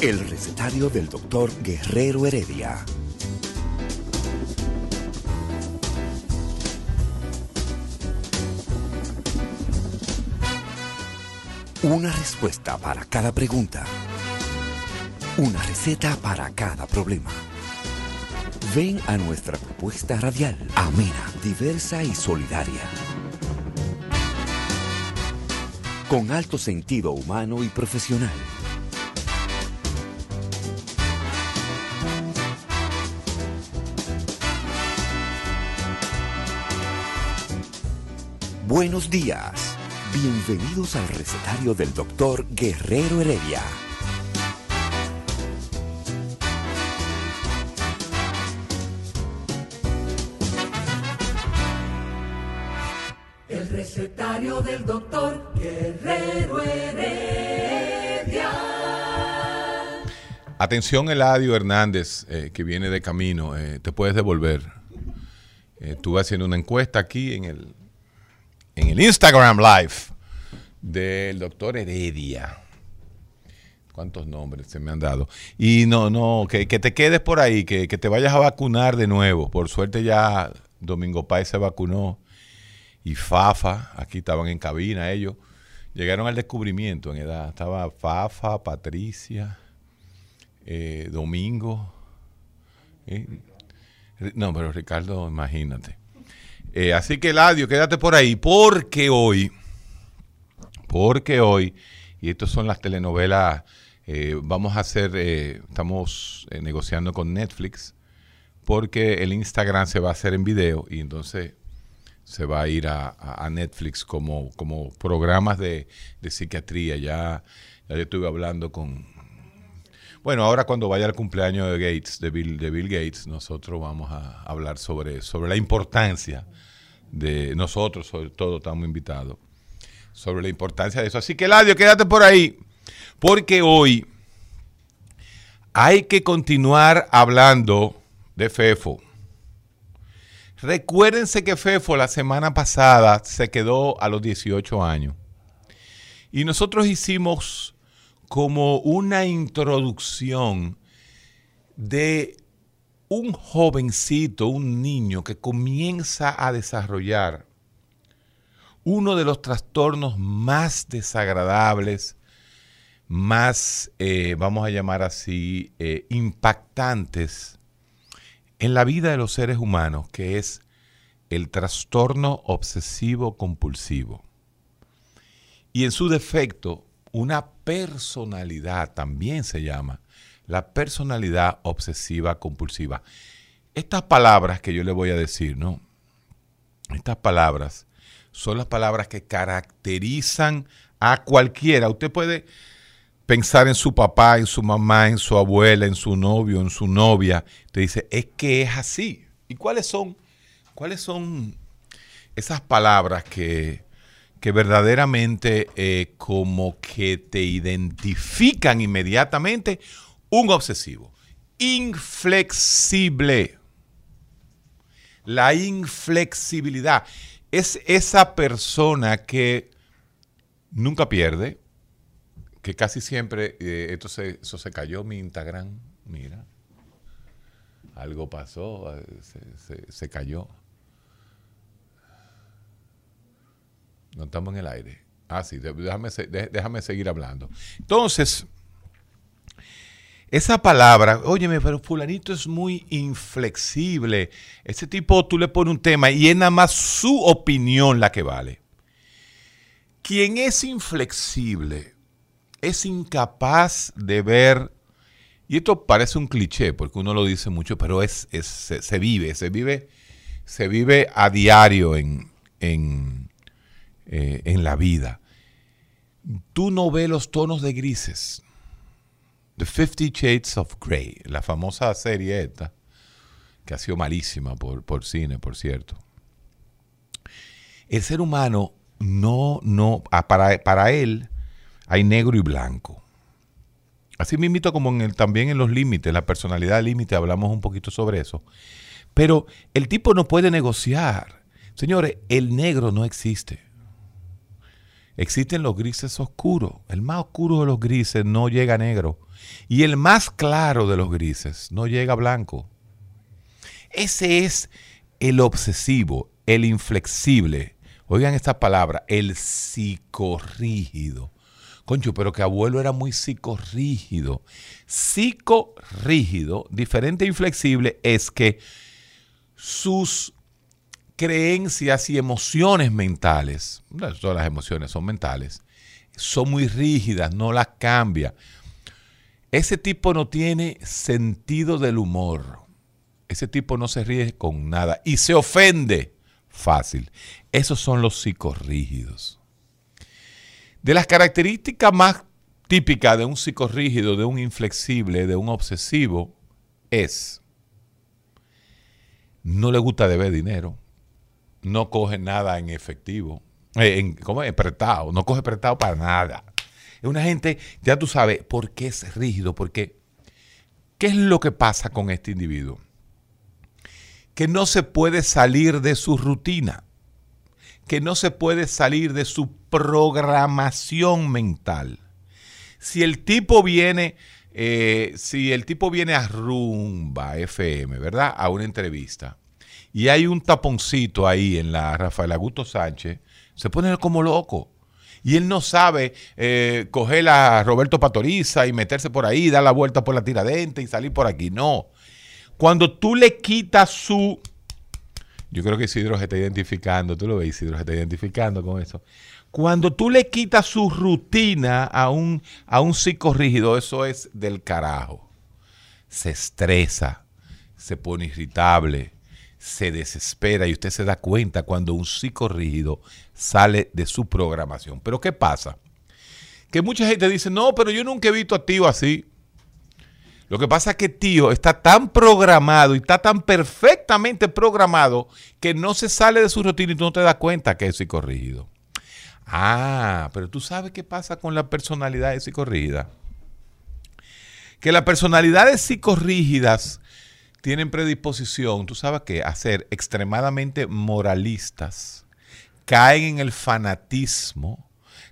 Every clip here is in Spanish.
El recetario del doctor Guerrero Heredia. Una respuesta para cada pregunta. Una receta para cada problema. Ven a nuestra propuesta radial, amena, diversa y solidaria. Con alto sentido humano y profesional. Buenos días. Bienvenidos al recetario del doctor Guerrero Heredia. Atención Eladio Hernández, eh, que viene de camino, eh, te puedes devolver. Eh, estuve haciendo una encuesta aquí en el, en el Instagram Live del doctor Heredia. ¿Cuántos nombres se me han dado? Y no, no, que, que te quedes por ahí, que, que te vayas a vacunar de nuevo. Por suerte ya Domingo Páez se vacunó y Fafa, aquí estaban en cabina ellos, llegaron al descubrimiento en edad. Estaba Fafa, Patricia, eh, Domingo. eh, no, pero Ricardo, imagínate. Eh, así que, Ladio, quédate por ahí, porque hoy, porque hoy, y estas son las telenovelas, eh, vamos a hacer, eh, estamos negociando con Netflix, porque el Instagram se va a hacer en video y entonces se va a ir a Netflix como, como programas de, de psiquiatría. Ya, ya yo estuve hablando con... Bueno, ahora cuando vaya al cumpleaños de Gates, de Bill, de Bill Gates, nosotros vamos a hablar sobre, sobre la importancia de nosotros, sobre todo estamos invitados, sobre la importancia de eso. Así que, Ladio, quédate por ahí, porque hoy hay que continuar hablando de FEFO. Recuérdense que Fefo la semana pasada se quedó a los 18 años. Y nosotros hicimos como una introducción de un jovencito, un niño que comienza a desarrollar uno de los trastornos más desagradables, más, eh, vamos a llamar así, eh, impactantes en la vida de los seres humanos, que es el trastorno obsesivo compulsivo. Y en su defecto, una personalidad también se llama la personalidad obsesiva compulsiva. Estas palabras que yo le voy a decir, ¿no? Estas palabras son las palabras que caracterizan a cualquiera. Usted puede pensar en su papá, en su mamá, en su abuela, en su novio, en su novia. Te dice, es que es así. ¿Y cuáles son, cuáles son esas palabras que, que verdaderamente eh, como que te identifican inmediatamente? Un obsesivo. Inflexible. La inflexibilidad. Es esa persona que nunca pierde, que casi siempre, eh, esto se, eso se cayó mi Instagram, mira, algo pasó, eh, se, se- se cayó. No estamos en el aire. Ah, sí, déjame, déjame seguir hablando. Entonces, esa palabra, óyeme, pero fulanito es muy inflexible. Ese tipo tú le pones un tema y es nada más su opinión la que vale. Quien es inflexible es incapaz de ver, y esto parece un cliché porque uno lo dice mucho, pero es, es- se, se vive, se vive, se vive a diario en, en, eh, en la vida. Tú no ves los tonos de grises. The Fifty Shades of Grey, la famosa serie esta, que ha sido malísima por, por cine, por cierto. El ser humano no, no, ah, para, para él hay negro y blanco. Así mismo como en el, también en los límites, la personalidad límite, hablamos un poquito sobre eso. Pero el tipo no puede negociar. Señores, el negro no existe. Existen los grises oscuros. El más oscuro de los grises no llega a negro. Y el más claro de los grises no llega a blanco. Ese es el obsesivo, el inflexible. Oigan esta palabra, el psicorrígido. Concho, pero que abuelo era muy psicorrígido. Psicorrígido, diferente e inflexible, es que sus creencias y emociones mentales, todas las emociones son mentales, son muy rígidas, no las cambia. Ese tipo no tiene sentido del humor. Ese tipo no se ríe con nada y se ofende fácil. Esos son los psicorrígidos. De las características más típicas de un psicorrígido, de un inflexible, de un obsesivo, es no le gusta deber dinero, no coge nada en efectivo, eh, en, ¿cómo es? Prestado, no coge prestado para nada. Es una gente, ya tú sabes, ¿por qué es rígido? Porque, ¿qué es lo que pasa con este individuo? Que no se puede salir de su rutina, que no se puede salir de su programación mental. Si el tipo viene, eh, si el tipo viene a Rumba FM, ¿verdad? A una entrevista y hay un taponcito ahí en la Rafael Augusto Sánchez, se pone como loco. Y él no sabe eh, coger a Roberto Patoriza y meterse por ahí, dar la vuelta por la tiradente y salir por aquí. No. Cuando tú le quitas su... Yo creo que Isidro se está identificando, tú lo ves, Isidro se está identificando con eso. Cuando tú le quitas su rutina a un, a un psicorrígido, eso es del carajo. Se estresa, se pone irritable, se desespera y usted se da cuenta cuando un psicorrígido sale de su programación. Pero ¿qué pasa? Que mucha gente dice, no, pero yo nunca he visto a tío así. Lo que pasa es que tío está tan programado y está tan perfectamente programado que no se sale de su rutina y tú no te das cuenta que es psicorrígido. Ah, pero tú sabes qué pasa con la personalidad de psicorrígida. Que las personalidades psicorrígidas tienen predisposición, tú sabes qué, a ser extremadamente moralistas, caen en el fanatismo,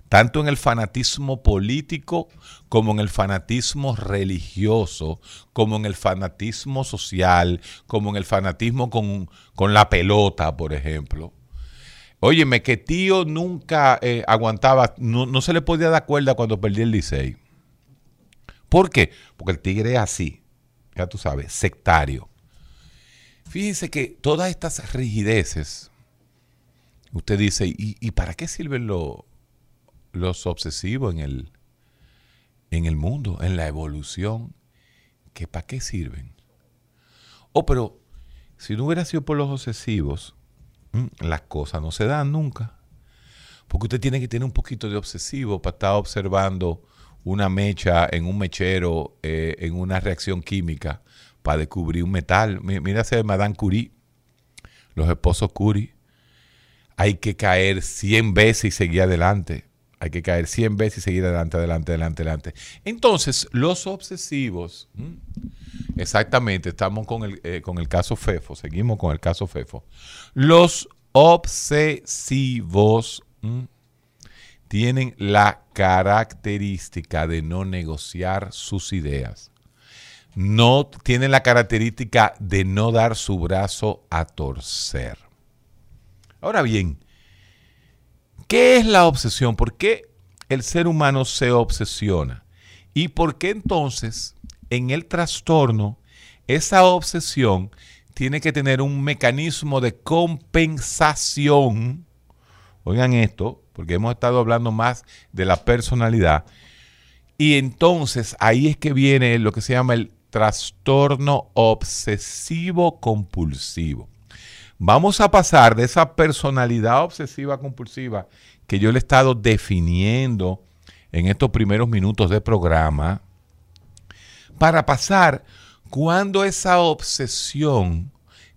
tanto en el fanatismo político como en el fanatismo religioso, como en el fanatismo social, como en el fanatismo con, la pelota, por ejemplo. Óyeme, que tío nunca eh, aguantaba, no, no, se le podía dar cuerda cuando perdí el Licey. ¿Por qué? Porque el tigre es así tú sabes, sectario. Fíjense que todas estas rigideces, usted dice, ¿y, para qué sirven los obsesivos en el, en el mundo, en la evolución? ¿Que para qué sirven? Oh, pero si no hubiera sido por los obsesivos, las cosas no se dan nunca. Porque usted tiene que tener un poquito de obsesivo para estar observando una mecha en un mechero, eh, en una reacción química para descubrir un metal. Mira ese Madame Curie, los esposos Curie. Hay que caer 100 veces y seguir adelante. Hay que caer 100 veces y seguir adelante, adelante, adelante, adelante. Entonces, los obsesivos, exactamente, estamos con el, eh, con el caso FEFO, seguimos con el caso FEFO. Los obsesivos tienen la característica de no negociar sus ideas. No tienen la característica de no dar su brazo a torcer. Ahora bien, ¿qué es la obsesión? ¿Por qué el ser humano se obsesiona? ¿Y por qué entonces en el trastorno esa obsesión tiene que tener un mecanismo de compensación? Oigan esto, porque hemos estado hablando más de la personalidad. Y entonces ahí es que viene lo que se llama el trastorno obsesivo compulsivo. Vamos a pasar de esa personalidad obsesiva compulsiva que yo le he estado definiendo en estos primeros minutos de programa, para pasar cuando esa obsesión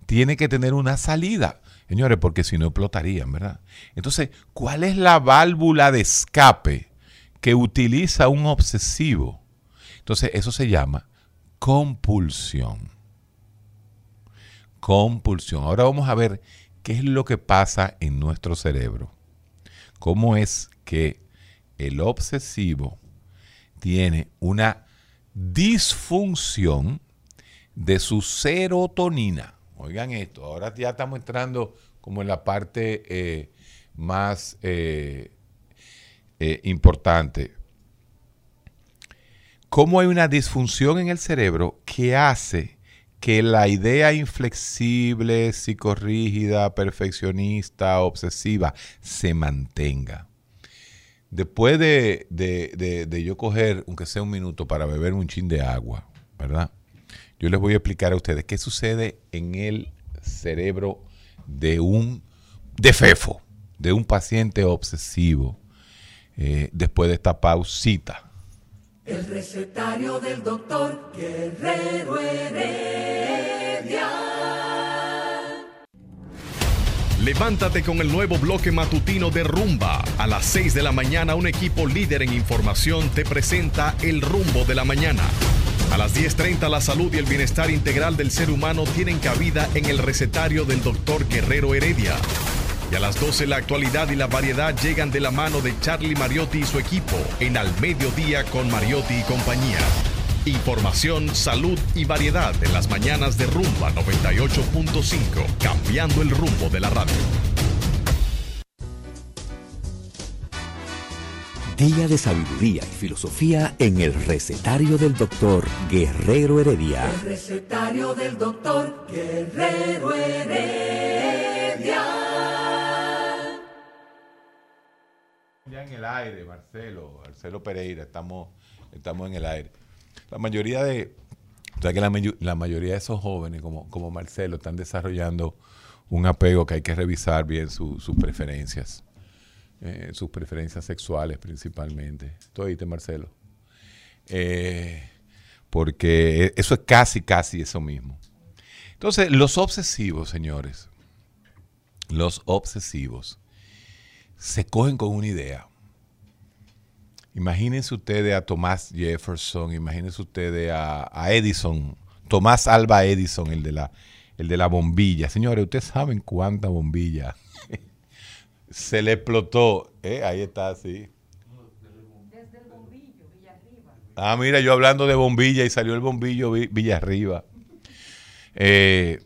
tiene que tener una salida. Señores, porque si no explotarían, ¿verdad? Entonces, ¿cuál es la válvula de escape que utiliza un obsesivo? Entonces, eso se llama compulsión. Compulsión. Ahora vamos a ver qué es lo que pasa en nuestro cerebro. Cómo es que el obsesivo tiene una disfunción de su serotonina. Oigan esto, ahora ya estamos entrando como en la parte eh, más eh, eh, importante. ¿Cómo hay una disfunción en el cerebro que hace que la idea inflexible, psicorrígida, perfeccionista, obsesiva, se mantenga? Después de, de, yo coger, aunque sea un minuto, para beber un chin de agua, ¿verdad? Yo les voy a explicar a ustedes qué sucede en el cerebro de un defefo, de un paciente obsesivo, eh, después de esta pausita. El recetario del doctor Guerrero Heredia. Levántate con el nuevo bloque matutino de Rumba. A las 6 de la mañana un equipo líder en información te presenta El Rumbo de la Mañana. A las 10.30 la salud y el bienestar integral del ser humano tienen cabida en el recetario del doctor Guerrero Heredia. Y a las 12 la actualidad y la variedad llegan de la mano de Charlie Mariotti y su equipo en Al Mediodía con Mariotti y compañía. Información, salud y variedad en las mañanas de Rumba 98.5, cambiando el rumbo de la radio. Día de sabiduría y filosofía en el recetario del doctor Guerrero Heredia. El recetario del doctor Guerrero Heredia. Ya en el aire, Marcelo, Marcelo Pereira, estamos, estamos en el aire. La mayoría de, o sea que la, mayoría de esos jóvenes, como, como Marcelo, están desarrollando un apego que hay que revisar bien sus preferencias, eh, sus preferencias sexuales principalmente. ¿Tú oíste, Marcelo? Eh, porque eso es casi, casi eso mismo. Entonces, los obsesivos, señores, los obsesivos se cogen con una idea Imagínense ustedes a Tomás Jefferson, imagínense ustedes a, Edison, Tomás Alba Edison, el de la, el de la bombilla. Señores, ustedes saben cuánta bombilla se le explotó. ¿eh? Ahí está, sí. Desde el bombillo, Villarriba. Ah, mira, yo hablando de bombilla y salió el bombillo Villarriba. Eh,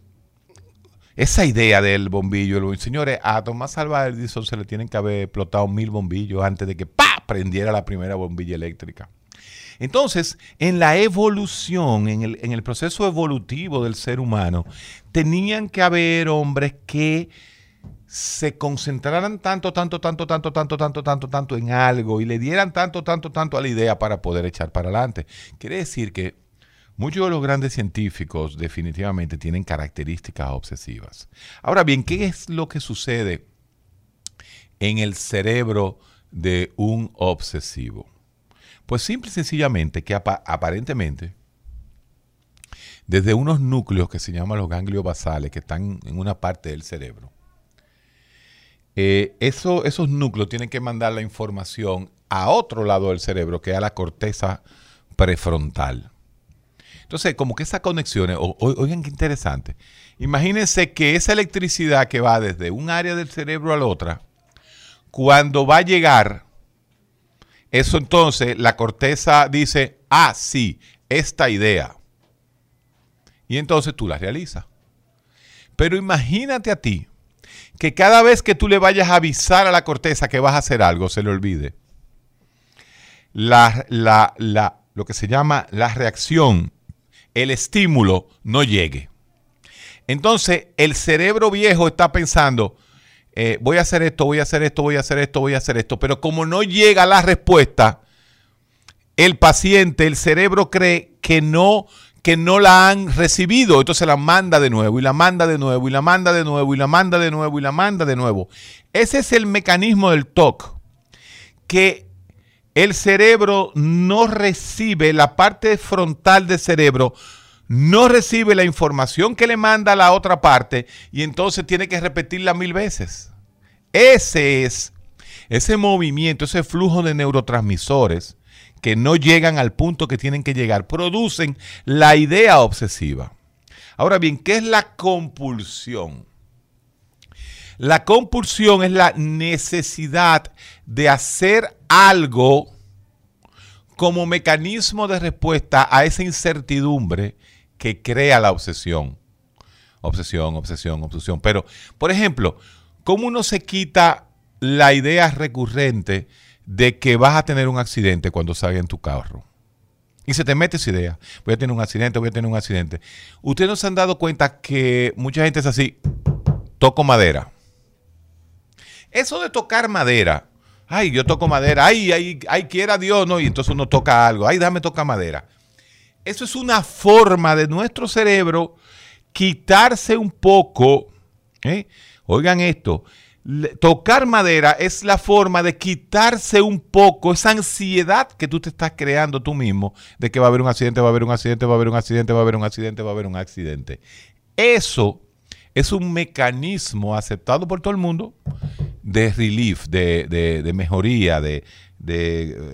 esa idea del bombillo, señores, a Tomás Alba se le tienen que haber explotado mil bombillos antes de que ¡pa! prendiera la primera bombilla eléctrica. Entonces, en la evolución, en el, en el, proceso evolutivo del ser humano, tenían que haber hombres que se concentraran tanto, tanto, tanto, tanto, tanto, tanto, tanto, tanto en algo y le dieran tanto, tanto, tanto a la idea para poder echar para adelante. Quiere decir que muchos de los grandes científicos definitivamente tienen características obsesivas. Ahora bien, ¿qué es lo que sucede en el cerebro de un obsesivo? Pues simple y sencillamente que aparentemente desde unos núcleos que se llaman los ganglios basales, que están en una parte del cerebro, eh, esos núcleos tienen que mandar la información a otro lado del cerebro, que es a la corteza prefrontal. Entonces, como que esas conexiones, oigan qué interesante. Imagínense que esa electricidad que va desde un área del cerebro a la otra, cuando va a llegar, eso entonces la corteza dice, ah, sí, esta idea. Y entonces tú la realizas. Pero imagínate a ti que cada vez que tú le vayas a avisar a la corteza que vas a hacer algo, se le olvide. La, lo que se llama la reacción, el estímulo, no llegue. Entonces el cerebro viejo está pensando, eh, voy a hacer esto, voy a hacer esto, voy a hacer esto, voy a hacer esto, pero como no llega la respuesta, el paciente, el cerebro cree que no, que no la han recibido, entonces la manda de nuevo y la manda de nuevo y la manda de nuevo y la manda de nuevo y la manda de nuevo. Ese es el mecanismo del TOC, que el cerebro no recibe, la parte frontal del cerebro no recibe la información que le manda la otra parte y entonces tiene que repetirla mil veces. Ese es ese movimiento, ese flujo de neurotransmisores que no llegan al punto que tienen que llegar, producen la idea obsesiva. Ahora bien, ¿qué es la compulsión? La compulsión es la necesidad de hacer algo como mecanismo de respuesta a esa incertidumbre que crea la obsesión. Obsesión, obsesión, obsesión. Pero, por ejemplo, ¿cómo uno se quita la idea recurrente de que vas a tener un accidente cuando salga en tu carro? Y se te mete esa idea. Voy a tener un accidente, voy a tener un accidente. Ustedes no se han dado cuenta que mucha gente es así, toco madera. Eso de tocar madera, ay, yo toco madera, ay, ay, ay, quiera Dios, no, y entonces uno toca algo, ay, dame tocar madera. Eso es una forma de nuestro cerebro quitarse un poco, ¿eh? oigan esto, tocar madera es la forma de quitarse un poco esa ansiedad que tú te estás creando tú mismo de que va a haber un accidente, va a haber un accidente, va a haber un accidente, va a haber un accidente, va a haber un accidente. Eso es un mecanismo aceptado por todo el mundo de relief, de, mejoría, de,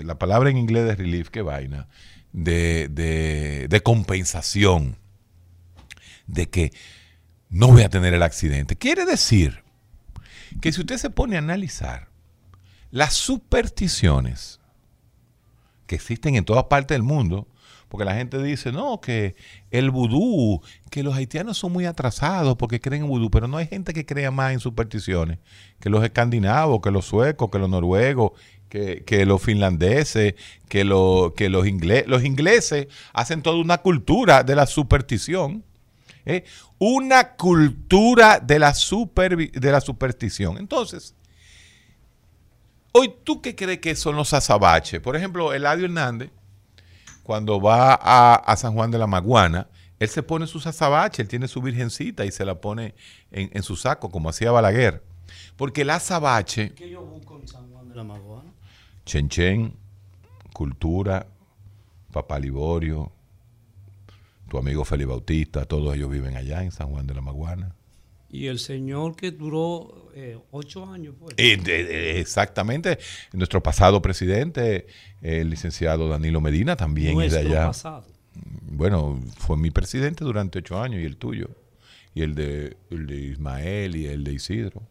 la palabra en inglés de relief, qué vaina, de, de compensación, de que no voy a tener el accidente. Quiere decir que si usted se pone a analizar las supersticiones que existen en todas partes del mundo, porque la gente dice, no, que el vudú, que los haitianos son muy atrasados porque creen en vudú, pero no hay gente que crea más en supersticiones que los escandinavos, que los suecos, que los noruegos, que, los finlandeses, que, que los ingleses. Los ingleses hacen toda una cultura de la superstición ¿eh? una cultura de la, de la superstición. Entonces, hoy tú qué crees que son los azabaches? Por ejemplo, Eladio Hernández, cuando va a, San Juan de la Maguana, él se pone sus azabaches, él tiene su virgencita y se la pone en, su saco, como hacía Balaguer. Porque el azabache... ¿Qué yo busco en San Juan de la Maguana? Chenchen, cultura, Papá Liborio, tu amigo Felipe Bautista, todos ellos viven allá en San Juan de la Maguana. Y el señor que duró eh, ocho años, pues. exactamente. Nuestro pasado presidente, el licenciado Danilo Medina, también es de allá. Pasado. Bueno, fue mi presidente durante ocho años y el tuyo. Y el de, el de Ismael y el de Isidro.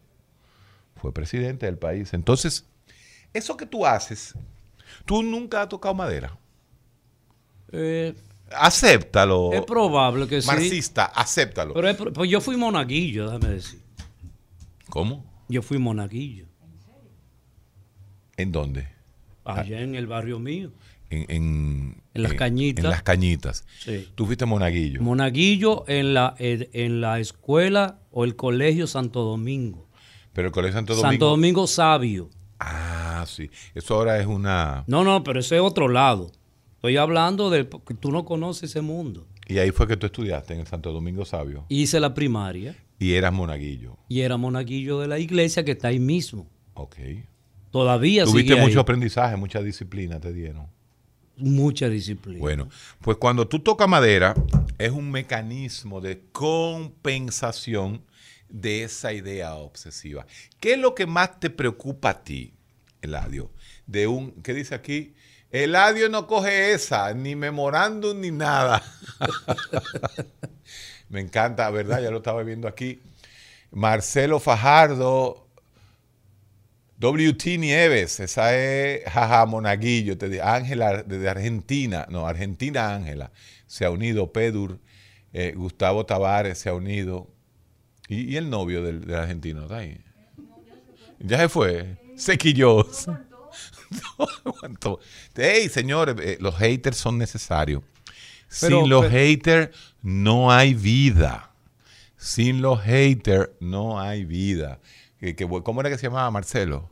Fue presidente del país. Entonces, eso que tú haces, tú nunca has tocado madera. Eh, acéptalo. Es probable que sí. Marxista, acéptalo. Pero pues yo fui monaguillo, déjame decir. ¿Cómo? Yo fui monaguillo. ¿En dónde? Allá en el barrio mío. En, en, las cañitas. En las cañitas. Sí. Tú fuiste monaguillo. Monaguillo en la, en la escuela o el colegio Santo Domingo. Pero el colegio Santo Domingo. Santo Domingo Sabio. Ah, sí. Eso ahora es una. No, no, pero ese es otro lado. Estoy hablando de que tú no conoces ese mundo. Y ahí fue que tú estudiaste en el Santo Domingo Sabio. Hice la primaria. Y eras monaguillo. Y era monaguillo de la iglesia que está ahí mismo. Ok. Todavía Tuviste mucho aprendizaje, mucha disciplina te dieron. Mucha disciplina. Bueno, pues cuando tú tocas madera, es un mecanismo de compensación de esa idea obsesiva. ¿Qué es lo que más te preocupa a ti, Eladio? De un, ¿qué dice aquí? Eladio no coge esa, ni memorándum ni nada. Me encanta, ¿verdad? Ya lo estaba viendo aquí. Marcelo Fajardo, WT Nieves, esa es Jaja Monaguillo, te Ángela desde Argentina, no, Argentina Ángela, se ha unido, Pedur, eh, Gustavo Tavares se ha unido. ¿Y, el novio del, argentino está ahí? Ya se fue, hey, señores, eh, los haters son necesarios. Sin los haters no hay vida. Sin los haters no hay vida. ¿Cómo era que se llamaba Marcelo?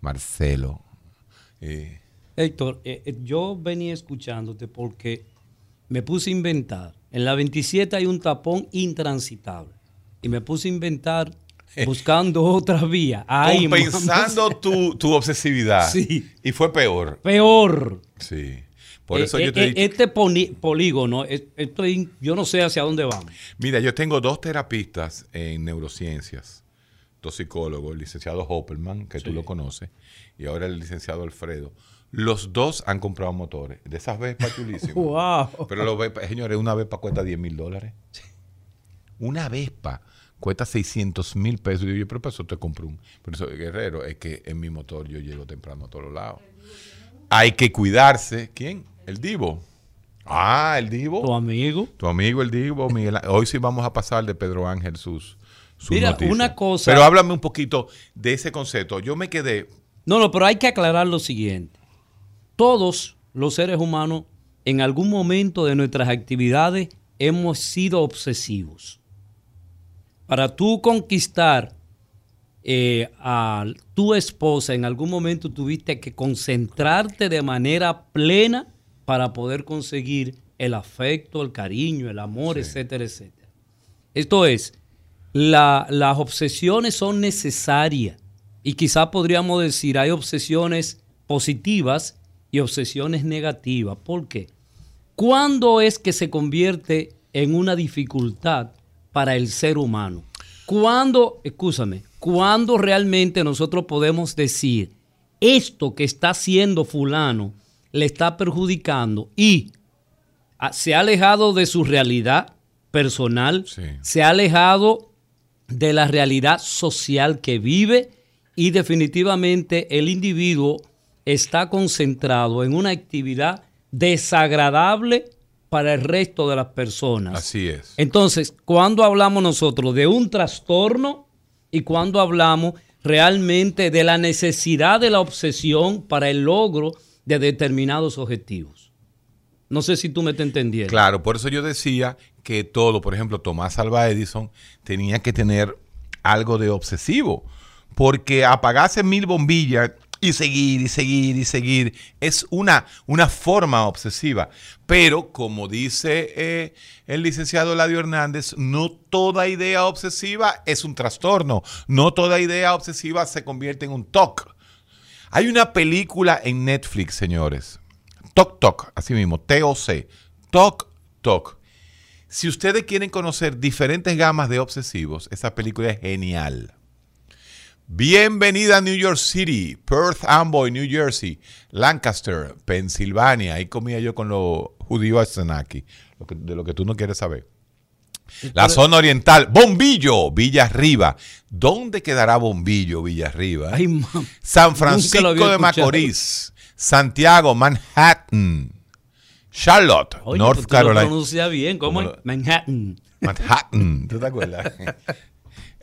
Marcelo. Eh. Héctor, eh, yo venía escuchándote porque me puse a inventar. En la 27 hay un tapón intransitable. Y me puse a inventar buscando otra vía. Compensando tu, tu, obsesividad. Sí. Y fue peor. Peor. Sí. Por eso eh, yo te eh, Este polígono, yo no sé hacia dónde vamos. Mira, yo tengo dos terapistas en neurociencias, dos psicólogos, el licenciado Hopperman, que tú lo conoces, y ahora el licenciado Alfredo. Los dos han comprado motores. De esas Vespa chulísimas. wow. Pero los Vespa, señores, una Vespa cuesta 10 mil dólares. Una Vespa cuesta 600 mil pesos. Y yo, pero para eso te compro un. Pero eso, guerrero, es que en mi motor yo llego temprano a todos lados. Hay que cuidarse. ¿Quién? El Divo. Ah, el Divo. Tu amigo. Tu amigo el Divo, Miguel. Hoy sí vamos a pasar de Pedro Ángel sus, sus Mira, noticias. una cosa- Pero háblame un poquito de ese concepto. Yo me quedé. No, no, pero hay que aclarar lo siguiente. Todos los seres humanos en algún momento de nuestras actividades hemos sido obsesivos. Para tú conquistar eh, a tu esposa, en algún momento tuviste que concentrarte de manera plena para poder conseguir el afecto, el cariño, el amor, etcétera, etcétera. Esto es, la- las obsesiones son necesarias y quizá podríamos decir hay obsesiones positivas y obsesiones negativas. ¿Por qué? ¿Cuándo es que se convierte en una dificultad para el ser humano? ¿Cuándo, escúchame, cuándo realmente nosotros podemos decir esto que está haciendo fulano le está perjudicando y ah, se ha alejado de su realidad personal, Sí. se ha alejado de la realidad social que vive y definitivamente el individuo está concentrado en una actividad desagradable para el resto de las personas. Así es. Entonces, cuando hablamos nosotros de un trastorno y cuando hablamos realmente de la necesidad de la obsesión para el logro de determinados objetivos. No sé si tú me estás entendiendo. Claro, por eso yo decía que todo, por ejemplo, Tomás Alva Edison tenía que tener algo de obsesivo, porque apagarse mil bombillas y seguir y seguir y seguir es una, una forma obsesiva. Pero, como dice eh, el licenciado Eladio Hernández, no toda idea obsesiva es un trastorno, no toda idea obsesiva se convierte en un TOC. Hay una película en Netflix, señores. Toc Toc, así mismo, T-O-C. Toc Toc. Si ustedes quieren conocer diferentes gamas de obsesivos, esa película es genial. Bienvenida a New York City, Perth Amboy, New Jersey, Lancaster, Pensilvania. Ahí comía yo con los judíos que- de lo que tú no quieres saber. La zona oriental, Bombillo, Villa Arriba. ¿Dónde quedará Bombillo, Villa Arriba? Ay. San Francisco de. Macorís, Santiago, Manhattan, Charlotte, Oye, North pues tú lo Carolina. pronuncias bien, ¿cómo ¿Cómo es? lo- Manhattan. Manhattan, ¿tú te acuerdas?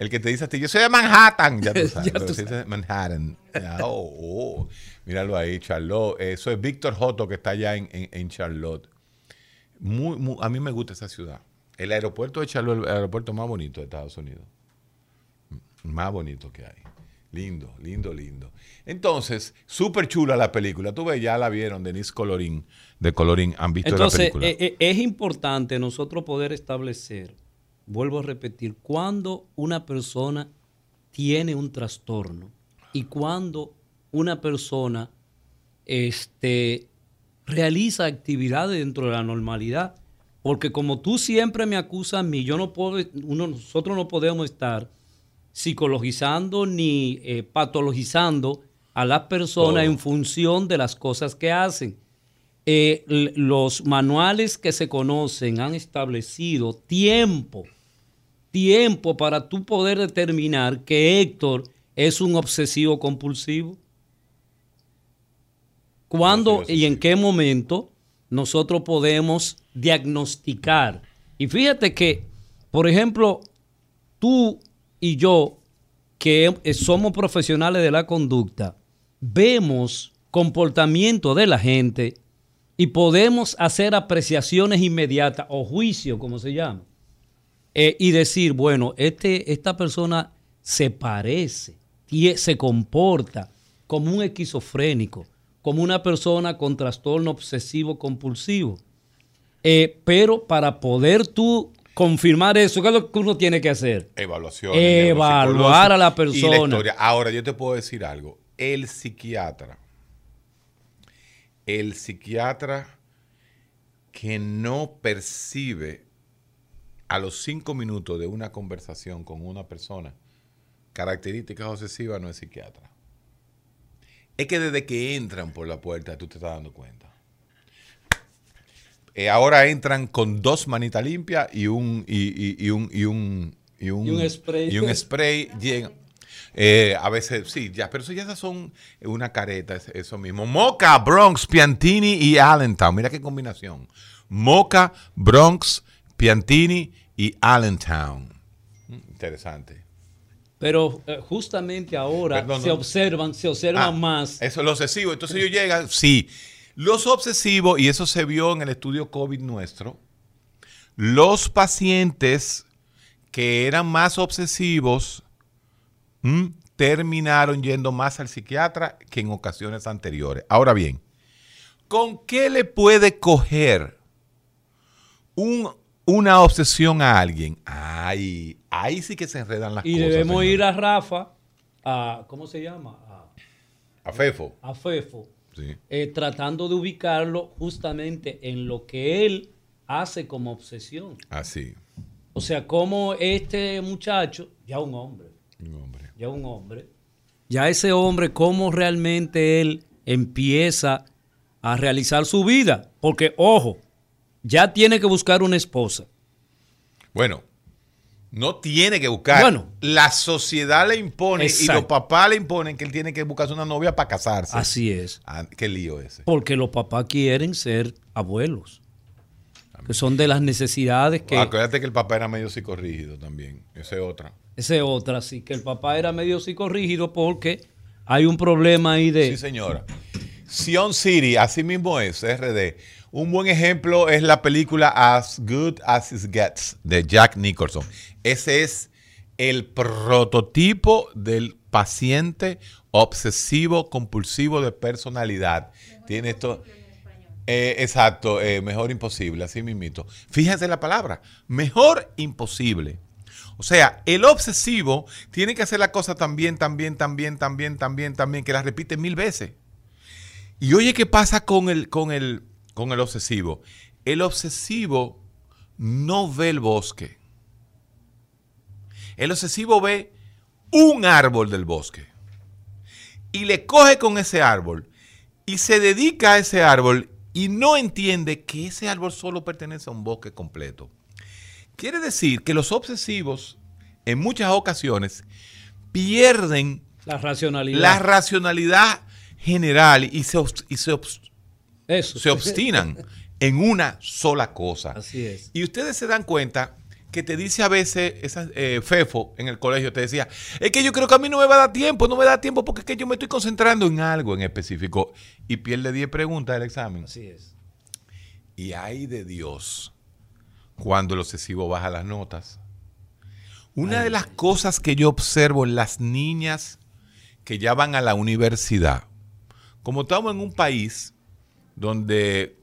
El que te dice a ti, yo soy de Manhattan, ya tú sabes. Ya pero tú dice Manhattan. Oh, oh. Míralo ahí, Charlotte. Eso es Víctor Joto que está allá en, en- en Charlotte. Muy, muy- a mí me gusta esa ciudad. El aeropuerto de Charlotte, el aeropuerto más bonito de Estados Unidos. Más bonito que hay. Lindo, lindo, lindo. Entonces, súper chula la película. Tú ves, ya la vieron, Denise Colorín, de Colorín. ¿Han visto la Entonces, película? eh, eh, es importante nosotros poder establecer, vuelvo a repetir, cuando una persona tiene un trastorno y cuando una persona este, realiza actividades dentro de la normalidad. Porque como tú siempre me acusas a mí, yo no puedo, uno, nosotros no podemos estar psicologizando ni eh, patologizando a las personas en función de las cosas que hacen. Eh, los manuales que se conocen han establecido tiempo, tiempo para tú poder determinar que Héctor es un obsesivo compulsivo. ¿Cuándo y en qué momento nosotros podemos diagnosticar? Y fíjate que, por ejemplo, tú y yo, que eh, somos profesionales de la conducta, vemos comportamiento de la gente y podemos hacer apreciaciones inmediatas o juicio, como se llama, eh, y decir, bueno, este, esta persona se parece, tie- se comporta como un esquizofrénico, como una persona con trastorno obsesivo compulsivo. Eh, pero para poder tú confirmar eso, ¿qué es lo que uno tiene que hacer? Evaluación. Evaluar a la Y la persona. Ahora, yo te puedo decir algo. El psiquiatra, el psiquiatra que no percibe a los cinco minutos de una conversación con una persona características obsesivas no es psiquiatra. Es que desde que entran por la puerta tú te estás dando cuenta. Eh, ahora entran con dos manitas limpias y un, y, y- y un, y un, y un, Y un spray. y un spray llega. Eh, a veces, sí, ya, pero eso ya son una careta, es- eso mismo. Moca, Bronx, Piantini y Allentown. Mira qué combinación. Moca, Bronx, Piantini y Allentown. Mm, Interesante. Pero eh, justamente ahora Perdón, se no. observan, se observan Ah, más. Eso, los obsesivos. Entonces ellos llegan, sí. Los obsesivos, y eso se vio en el estudio COVID nuestro, los pacientes que eran más obsesivos ¿m? terminaron yendo más al psiquiatra que en ocasiones anteriores. Ahora bien, ¿con qué le puede coger un- una obsesión a alguien? Ay, ahí sí que se enredan las Y cosas. debemos señor. ir a Rafa, a, ¿cómo se llama? A, a Fefo. a Fefo, Sí. eh, tratando de ubicarlo justamente en lo que él hace como obsesión. Así. O sea, como este muchacho, ya un hombre, Un hombre. Ya un hombre, ya ese hombre, cómo realmente él empieza a realizar su vida. Porque, ojo, ya tiene que buscar una esposa. Bueno, no tiene que buscar. Bueno. la sociedad le impone y los papás le imponen que él tiene que buscarse una novia para casarse. Así es. Ah, qué lío ese. Porque los papás quieren ser abuelos. Que son de las necesidades que... Acuérdate que el papá era medio psicorrígido también. Esa es otra. Esa es otra, sí, que el papá era medio psicorrígido porque hay un problema ahí de... Sí, señora. Sion City, así mismo es, RD. Un buen ejemplo es la película As Good As It Gets de Jack Nicholson. Ese es el prototipo del paciente obsesivo compulsivo de personalidad. Tiene esto. Eh, exacto, eh, mejor imposible, así mismito. Fíjense la palabra, mejor imposible. O sea, el obsesivo tiene que hacer la cosa también, también, también, también, también, también, que la repite mil veces. Y oye, ¿qué pasa con el, con el, con el obsesivo? El obsesivo no ve el bosque. El obsesivo ve un árbol del bosque. Y le coge con ese árbol. Y se dedica a ese árbol y no entiende que ese árbol solo pertenece a un bosque completo. Quiere decir que los obsesivos en muchas ocasiones pierden La racionalidad. la racionalidad general y se, y se, Eso. se obstinan en una sola cosa. Así es. Y ustedes se dan cuenta que te dice a veces, esa, eh, Fefo en el colegio te decía, es que yo creo que a mí no me va a dar tiempo, no me da tiempo porque es que yo me estoy concentrando en algo en específico y pierde 10 preguntas del examen. Así es. Y ay de Dios, cuando el obsesivo baja las notas. Una de las cosas que yo observo en las niñas que ya van a la universidad, como estamos en un país donde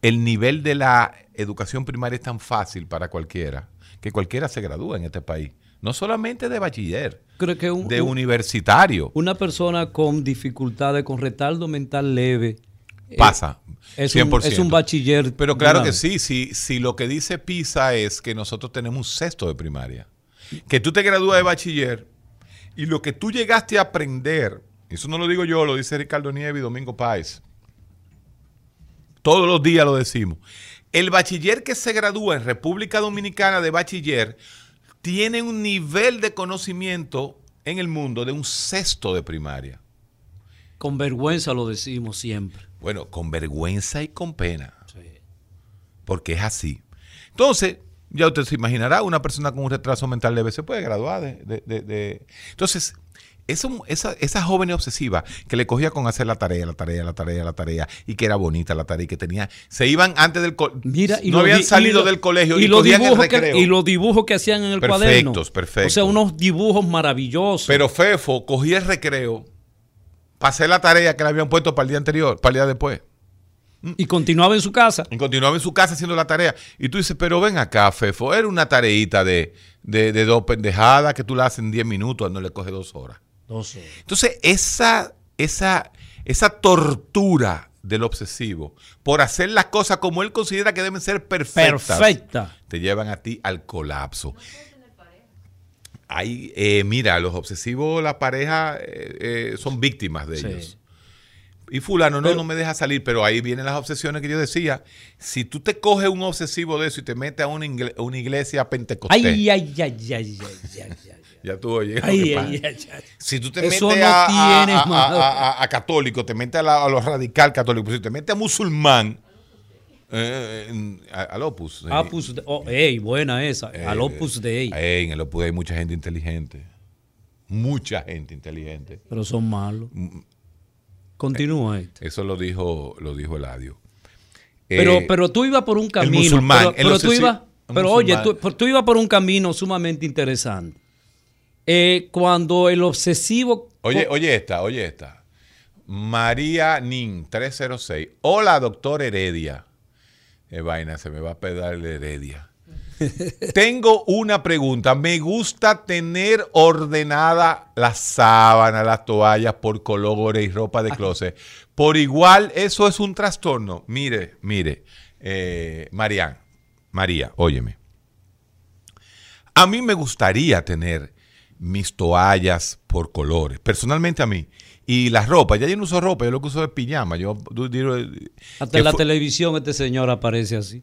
el nivel de la educación primaria es tan fácil para cualquiera, que cualquiera se gradúa en este país. No solamente de bachiller, Creo que un- de un- universitario. una persona con dificultades, con retardo mental leve, eh, Pasa. Es, un, 100%. es un bachiller. Pero claro que sí, si, si lo que dice PISA es que nosotros tenemos un sexto de primaria, que tú te gradúas de bachiller y lo que tú llegaste a aprender, eso no lo digo yo, lo dice Ricardo Nieves y Domingo Páez, todos los días lo decimos, el bachiller que se gradúa en República Dominicana de bachiller tiene un nivel de conocimiento en el mundo de un sexto de primaria. Con vergüenza lo decimos siempre. Bueno, con vergüenza y con pena. Sí. porque es así. Entonces, ya usted se imaginará, una persona con un retraso mental leve se puede graduar de... de- de- de- Entonces, eso- esa, esa joven obsesiva que le cogía con hacer la tarea, la tarea, la tarea, la tarea, y que era bonita la tarea y que tenía... Se iban antes del... co- Mira, y no habían di- salido y lo- del colegio y, y los dibujos que, y los dibujos que hacían en el Perfectos, cuaderno. perfectos. O sea, unos dibujos maravillosos. Pero Fefo cogía el recreo hacer la tarea que le habían puesto para el día anterior, para el día después. y continuaba en su casa. Y continuaba en su casa haciendo la tarea. Y tú dices, pero ven acá, Fefo, era una tareita de, de, de dos pendejadas que tú la haces en 10 minutos, no le coge dos horas. Dos horas. Entonces, esa, esa, esa tortura del obsesivo por hacer las cosas como él considera que deben ser perfectas, Perfecta. te llevan a ti al colapso. Hay, eh, mira, los obsesivos, la pareja eh, eh, son víctimas de Sí. ellos. y fulano no, no me deja salir, pero ahí vienen las obsesiones que yo decía. Si tú te coges un obsesivo de eso y te metes a una, ingle- una iglesia pentecostés, Ay, ay, ay, ay, ay, ay, ay, ya tú oyes. Ay, ay, ay, ay. Si tú te metes Eso no a, a- tiene a- madre. a- a- a católico, te metes la- a los radical católicos, si te metes a musulmán, eh, al opus. eh, Opus Dei. Oh, ey, buena esa. eh, Al Opus Dei. eh, en el opus Dei hay mucha gente inteligente. Mucha gente inteligente. Pero son malos. Continúa esto. Eso lo dijo, lo dijo Eladio. Pero, Eh, pero tú ibas por un camino. musulmán, pero, tú ibas. Pero oye, tú ibas por un camino sumamente interesante. Eh, cuando el obsesivo. Oye, oye esta, oye esta. María Nin, 306. Hola, doctor Heredia. Qué vaina, se me va a pedar el Heredia. Tengo una pregunta. Me gusta tener ordenada las sábanas, las toallas por colores y ropa de closet. Por igual, eso es un trastorno. Mire, mire, eh, Marian, María, óyeme. A mí me gustaría tener mis toallas por colores, personalmente a mí. Y la ropa, ya yo no uso ropa, yo lo que uso es pijama. Yo, digo, eh, Hasta en la televisión este señor aparece así.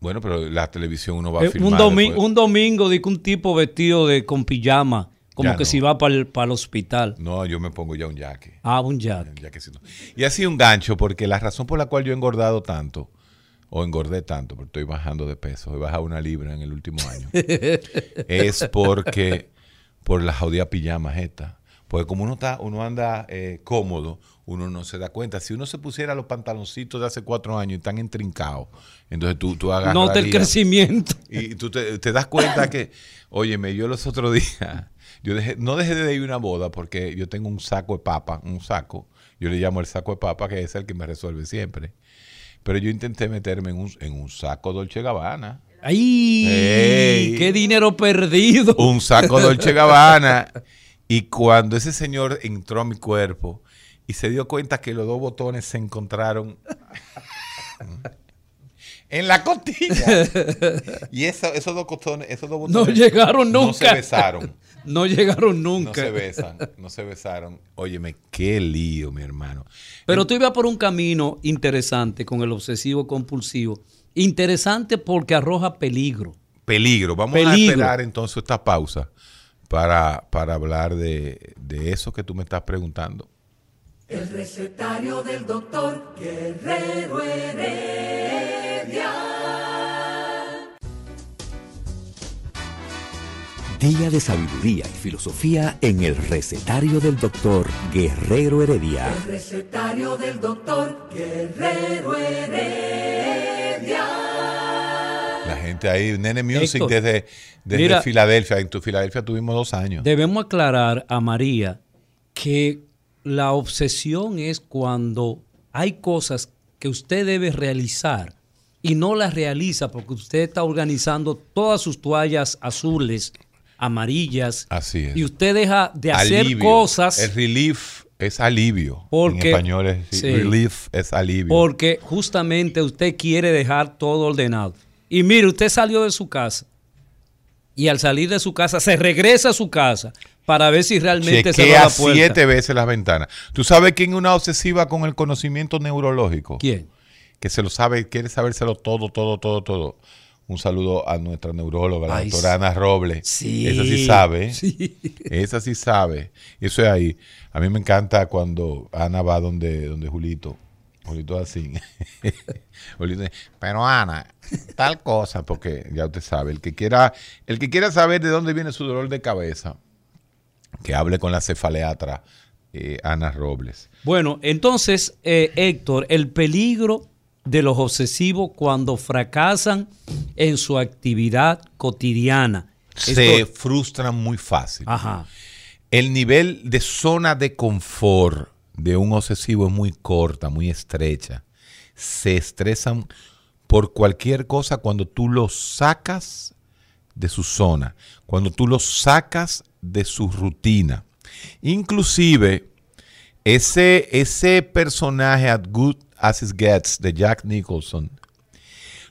Bueno, pero la televisión uno va a Eh, filmar. un, domi- después. un domingo que un tipo vestido de con pijama, como Ya que no. si va para el, para el hospital. No, yo me pongo ya un jaque. Ah, un jack. Un jaquecito. Y así un gancho, porque la razón por la cual yo he engordado tanto, o engordé tanto, porque estoy bajando de peso, he bajado una libra en el último año, es porque, por las jodidas pijamas estas. Porque como uno está, uno anda eh, cómodo, uno no se da cuenta. Si uno se pusiera los pantaloncitos de hace cuatro años y están entrincados, entonces tú, tú agarrarías... Nota el crecimiento. Y tú te, te das cuenta que, óyeme, yo los otros días, yo dejé, no dejé de ir a una boda porque yo tengo un saco de papa, un saco, yo le llamo el saco de papa, que es el que me resuelve siempre. Pero yo intenté meterme en un, en un saco Dolce Gabbana. ¡Ay! ¡Qué dinero perdido! Un saco Dolce Gabbana. Y cuando ese señor entró a mi cuerpo y se dio cuenta que los dos botones se encontraron en la costilla. Y eso- esos dos botones, esos dos No botones llegaron nunca. No se besaron. No llegaron No nunca. se besan, no se besaron. Óyeme, qué lío, mi hermano. Pero tú ibas por un camino interesante con el obsesivo compulsivo. Interesante porque arroja peligro. Peligro. Vamos a esperar entonces esta pausa para, para hablar de, de eso que tú me estás preguntando. El recetario del doctor Guerrero Heredia. Día de sabiduría y filosofía en el recetario del doctor Guerrero Heredia. El recetario del doctor Guerrero Heredia. Gente ahí, Nene Music Héctor, desde, desde mira. Filadelfia. En tu Filadelfia tuvimos dos años. Debemos aclarar a María que la obsesión es cuando hay cosas que usted debe realizar y no las realiza porque usted está organizando todas sus toallas azules, amarillas, Así es. y usted deja de hacer Alivio. cosas El relief es alivio. Porque- en español es sí. relief es alivio. porque justamente usted quiere dejar todo ordenado. Y mire, usted salió de su casa y al salir de su casa se regresa a su casa para ver si realmente se la puerta. siete veces las ventanas. ¿Tú sabes quién es una obsesiva con el conocimiento neurológico? ¿Quién? Que se lo sabe, quiere sabérselo todo, todo, todo, todo. Un saludo a nuestra neuróloga, la Ay, doctora Ana Robles. Sí. Esa sí sabe. Sí. Esa sí sabe. Eso es ahí. A mí me encanta cuando Ana va donde, donde Julito. Julito así. Pero Ana, tal cosa, porque ya usted sabe, el que quiera, el que quiera saber de dónde viene su dolor de cabeza, que hable con la cefaleatra eh, Ana Robles. Bueno, entonces, eh, Héctor, el peligro de los obsesivos cuando fracasan en su actividad cotidiana. Se Esto- frustran muy fácil. Ajá. El nivel de zona de confort de un obsesivo es muy corta, muy estrecha. Se estresan por cualquier cosa cuando tú lo sacas de su zona, cuando tú lo sacas de su rutina. Inclusive, ese, ese personaje As Good As It Gets de Jack Nicholson,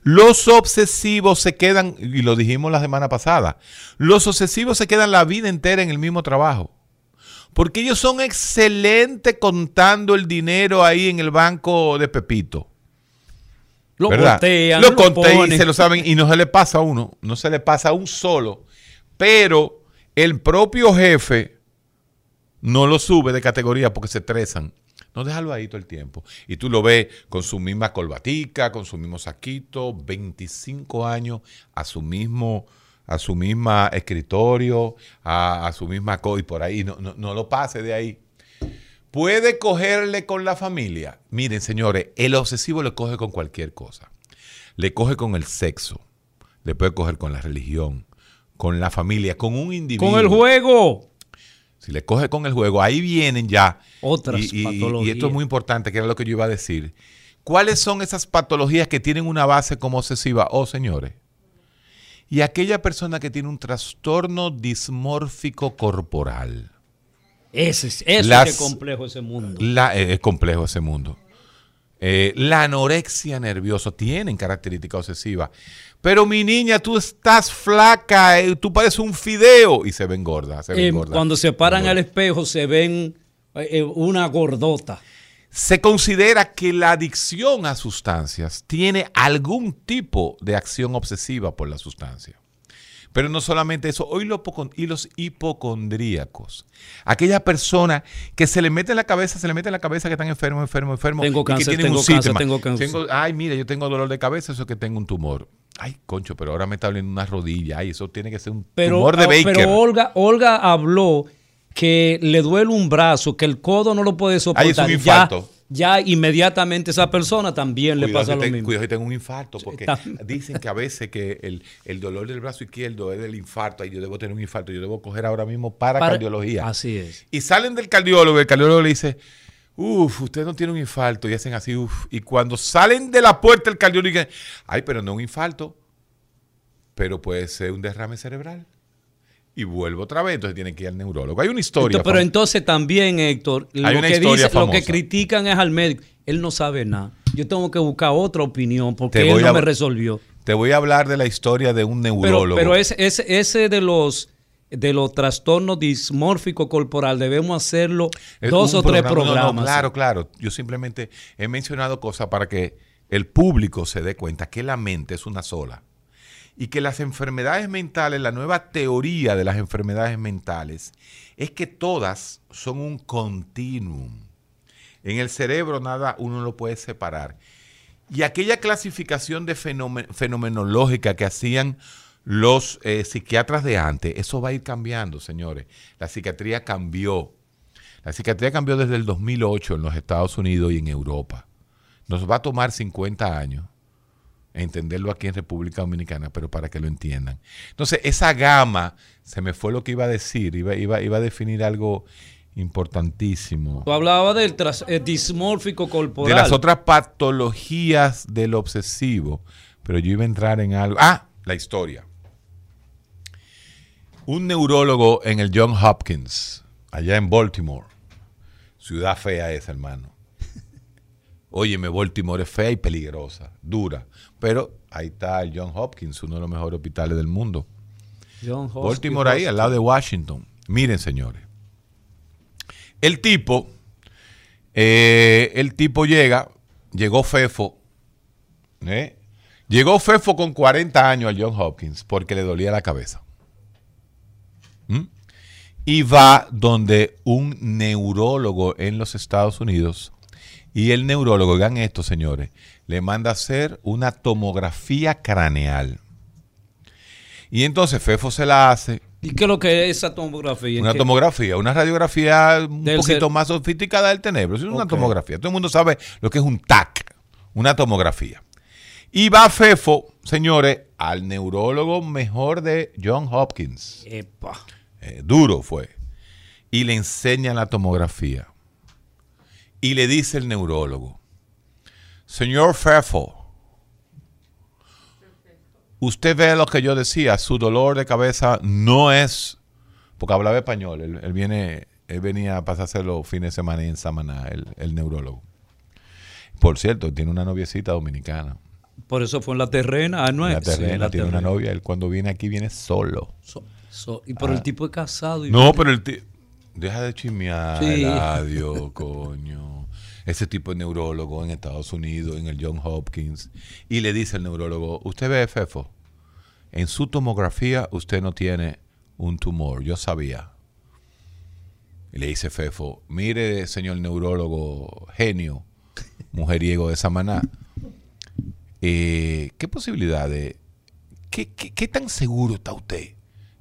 los obsesivos se quedan, y lo dijimos la semana pasada, los obsesivos se quedan la vida entera en el mismo trabajo. Porque ellos son excelentes contando el dinero ahí en el banco de Pepito. Lo ¿verdad? contean, lo lo conté y se lo saben y no se le pasa a uno, no se le pasa a un solo, pero el propio jefe no lo sube de categoría porque se estresan. No déjalo ahí todo el tiempo. Y tú lo ves con su misma colbatica, con su mismo saquito, 25 años a su mismo a su misma escritorio, a, a su misma co y por ahí no, no, no lo pase de ahí. Puede cogerle con la familia. Miren, señores, el obsesivo le coge con cualquier cosa. Le coge con el sexo, le puede coger con la religión, con la familia, con un individuo. Con el juego. Si le coge con el juego, ahí vienen ya. Otras y, y- patologías. y esto es muy importante, que era lo que yo iba a decir. ¿Cuáles son esas patologías que tienen una base como obsesiva? Oh, señores. Y aquella persona que tiene un trastorno dismórfico corporal. Ese es, eso Las- es complejo ese mundo. La- eh, es complejo ese mundo. Eh, la anorexia nerviosa tienen características obsesivas. Pero mi niña, tú estás flaca, eh, tú pareces un fideo. Y se ven gorda, se ven Eh, gorda. cuando se paran al espejo se ven eh, eh, una gordota. Se considera que la adicción a sustancias tiene algún tipo de acción obsesiva por la sustancia. Pero no solamente eso, hoy lo poco- y los hipocondríacos. Aquella persona que se le mete en la cabeza, se le mete en la cabeza que están enfermos, enfermos, enfermos. Tengo y que cáncer, tienen tengo un cáncer, síntoma. tengo cáncer. ay, mira, yo tengo dolor de cabeza, eso es que tengo un tumor. Ay, concho, pero ahora me está doliendo una rodilla. Ay, eso tiene que ser un Pero, tumor de ah, Baker. pero Olga, Olga habló que le duele un brazo, que el codo no lo puede soportar. Ay, es un Ya- infarto. Ya, inmediatamente esa persona también le pasa lo te- mismo. Cuidado que tengo un infarto, porque dicen que a veces que el, el dolor del brazo izquierdo es del infarto, y yo debo tener un infarto, yo debo coger ahora mismo para, Para- cardiología. Así es. Y salen del cardiólogo, el cardiólogo le dice, uff, usted no tiene un infarto, y hacen así, uff. Y cuando salen de la puerta el cardiólogo dice, ay, pero no un infarto, pero puede ser un derrame cerebral. Y vuelvo otra vez, entonces tienen que ir al neurólogo. Hay una historia. Entonces, pero entonces también, Héctor, lo que, dice, lo que critican es al médico. Él no sabe nada. Yo tengo que buscar otra opinión porque él no a- me resolvió. Te voy a hablar de la historia de un neurólogo. pero ese, ese, ese de los de los trastornos dismórficos corporal debemos hacerlo Es dos o tres programa. No, no, programas. claro, claro. Yo simplemente he mencionado cosas para que el público se dé cuenta que la mente es una sola. Y que las enfermedades mentales, la nueva teoría de las enfermedades mentales, es que todas son un continuum. En el cerebro nada uno lo puede separar. Y aquella clasificación de fenomen- fenomenológica que hacían los eh, psiquiatras de antes, eso va a ir cambiando, señores. La psiquiatría cambió. La psiquiatría cambió desde el 2008 en los Estados Unidos y en Europa. Nos va a tomar 50 años entenderlo aquí en República Dominicana, pero para que lo entiendan. Entonces, esa gama, se me fue lo que iba a decir, iba, iba, iba a definir algo importantísimo. Tú hablabas del eh, dismórfico corporal. De las otras patologías del obsesivo, pero yo iba a entrar en algo. Ah, la historia. Un neurólogo en el John Hopkins, allá en Baltimore. Ciudad fea esa, hermano. Óyeme, Baltimore es fea y peligrosa, dura. Pero ahí está el John Hopkins, uno de los mejores hospitales del mundo. John Hopkins Baltimore ahí, al lado de Washington. Miren, señores. El tipo, eh, el tipo llega, llegó Fefo, ¿eh? Llegó Fefo con 40 años al John Hopkins porque le dolía la cabeza. ¿Mm? Y va donde un neurólogo en los Estados Unidos. Y el neurólogo, vean esto, señores, le manda a hacer una tomografía craneal. Y entonces Fefo se la hace, ¿Y qué es lo que es esa tomografía? una ¿Qué- tomografía, una radiografía un Del poquito más sofisticada del cerebro. Es una tomografía. Todo el mundo sabe lo que es un TAC, una tomografía. Y va Fefo, señores, al neurólogo mejor de John Hopkins. Epa. Eh, duro fue. Y le enseña la tomografía. Y le dice el neurólogo, señor Fefo, usted ve lo que yo decía, su dolor de cabeza no es, porque hablaba español, él, él viene, él venía a pasarse los fines de semana en Samaná, el, el neurólogo. Por cierto, tiene una noviecita dominicana. Por eso fue en la terrena. Ah, no En es. la Sí, en terrena, la tiene una novia, él cuando viene aquí viene solo. So- so- y pero el tipo es casado. Y No, pero el ti- Deja de chismear, Sí. Eladio, coño. Ese tipo de neurólogo en Estados Unidos, en el John Hopkins, y le dice al neurólogo, usted ve, Fefo, en su tomografía usted no tiene un tumor, yo sabía. Y le dice Fefo, mire, señor neurólogo, genio, mujeriego de Samaná, eh, ¿qué posibilidades, qué, qué, qué tan seguro está usted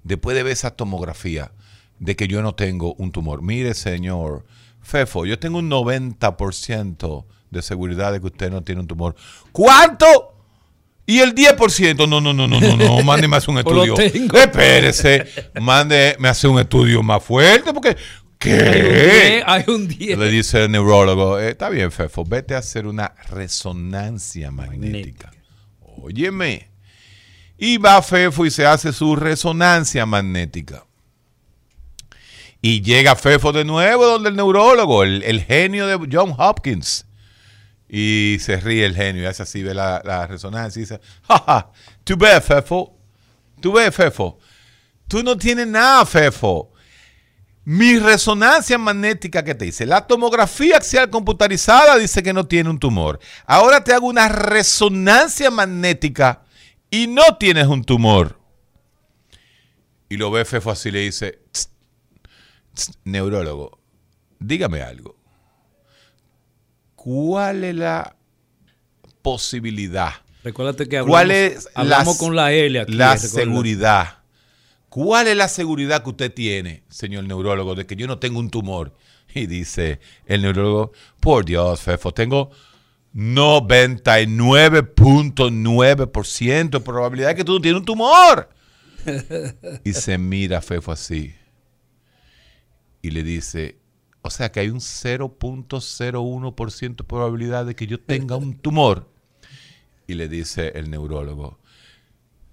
después de ver esa tomografía de que yo no tengo un tumor? Mire, señor Fefo, yo tengo un 90% de seguridad de que usted no tiene un tumor. ¿Cuánto? Y el 10%, no, no, no, no, no, no, mándeme a hacer un estudio. Espérese, mándeme a hacer un estudio más fuerte, porque, ¿qué? Hay un 10. Le dice el neurólogo, "Eh, está bien, Fefo, vete a hacer una resonancia magnética. Óyeme. Y va Fefo y se hace su resonancia magnética. Y llega Fefo de nuevo donde el neurólogo, el, el genio de John Hopkins. Y se ríe el genio y hace así, ve la, la resonancia y dice, jaja, tú ves, Fefo, tú ves, Fefo, tú no tienes nada, Fefo. Mi resonancia magnética que te dice, la tomografía axial computarizada dice que no tiene un tumor. Ahora te hago una resonancia magnética y no tienes un tumor. Y lo ve Fefo así le dice, "Tss, tss, neurólogo, dígame algo. ¿Cuál es la posibilidad? Recuérdate que hablamos, ¿Cuál es hablamos la, con la L aquí. la recuerda. seguridad? ¿Cuál es la seguridad que usted tiene, señor neurólogo, de que yo no tengo un tumor? Y dice el neurólogo, por Dios, Fefo, tengo 99.9% de probabilidad de que tú no tienes un tumor. y se mira Fefo así. Y le dice, o sea que hay un 0.01% de probabilidad de que yo tenga un tumor. Y le dice el neurólogo,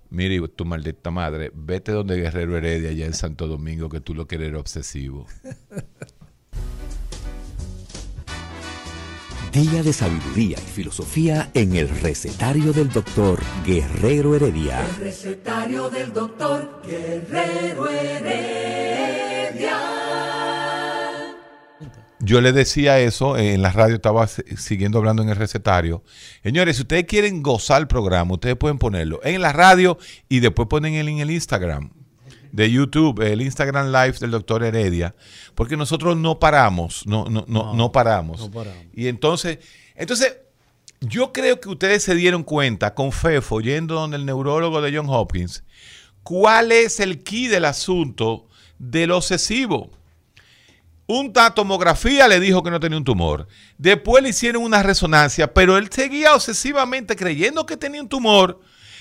mire tu maldita madre, vete donde Guerrero Heredia, allá en Santo Domingo, que tú lo quieres obsesivo. Día de sabiduría y filosofía en el recetario del doctor Guerrero Heredia. El recetario del doctor Guerrero Heredia. Yo le decía eso en la radio, estaba siguiendo hablando en el recetario. Señores, si ustedes quieren gozar el programa, ustedes pueden ponerlo en la radio y después ponen el en el Instagram de YouTube, el Instagram Live del doctor Heredia, porque nosotros no paramos, no, no, no, no paramos. no paramos. Y entonces, entonces, yo creo que ustedes se dieron cuenta con Fefo, yendo donde el neurólogo de John Hopkins, cuál es el key del asunto del obsesivo. Una tomografía le dijo que no tenía un tumor. Después le hicieron una resonancia, pero él seguía obsesivamente creyendo que tenía un tumor,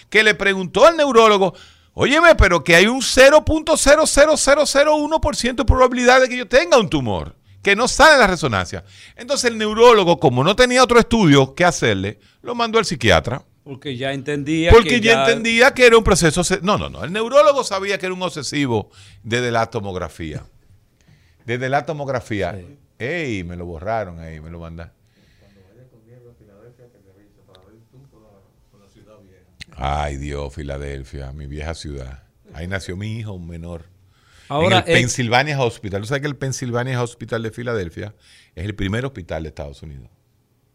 que le preguntó al neurólogo, óyeme, pero que hay un 0.00001% de probabilidad de que yo tenga un tumor, que no sale en la resonancia. Entonces el neurólogo, como no tenía otro estudio que hacerle, lo mandó al psiquiatra. Porque ya entendía. Porque que ya entendía que era un proceso. No, no, no. El neurólogo sabía que era un obsesivo desde la tomografía. Desde la tomografía. Ey, me lo borraron ahí, me lo mandaron. Ay, Dios, Filadelfia, mi vieja ciudad. Ahí nació mi hijo, un menor. Ahora, en el eh, Pennsylvania Hospital. ¿Tú sabes que el Pennsylvania Hospital de Filadelfia es el primer hospital de Estados Unidos?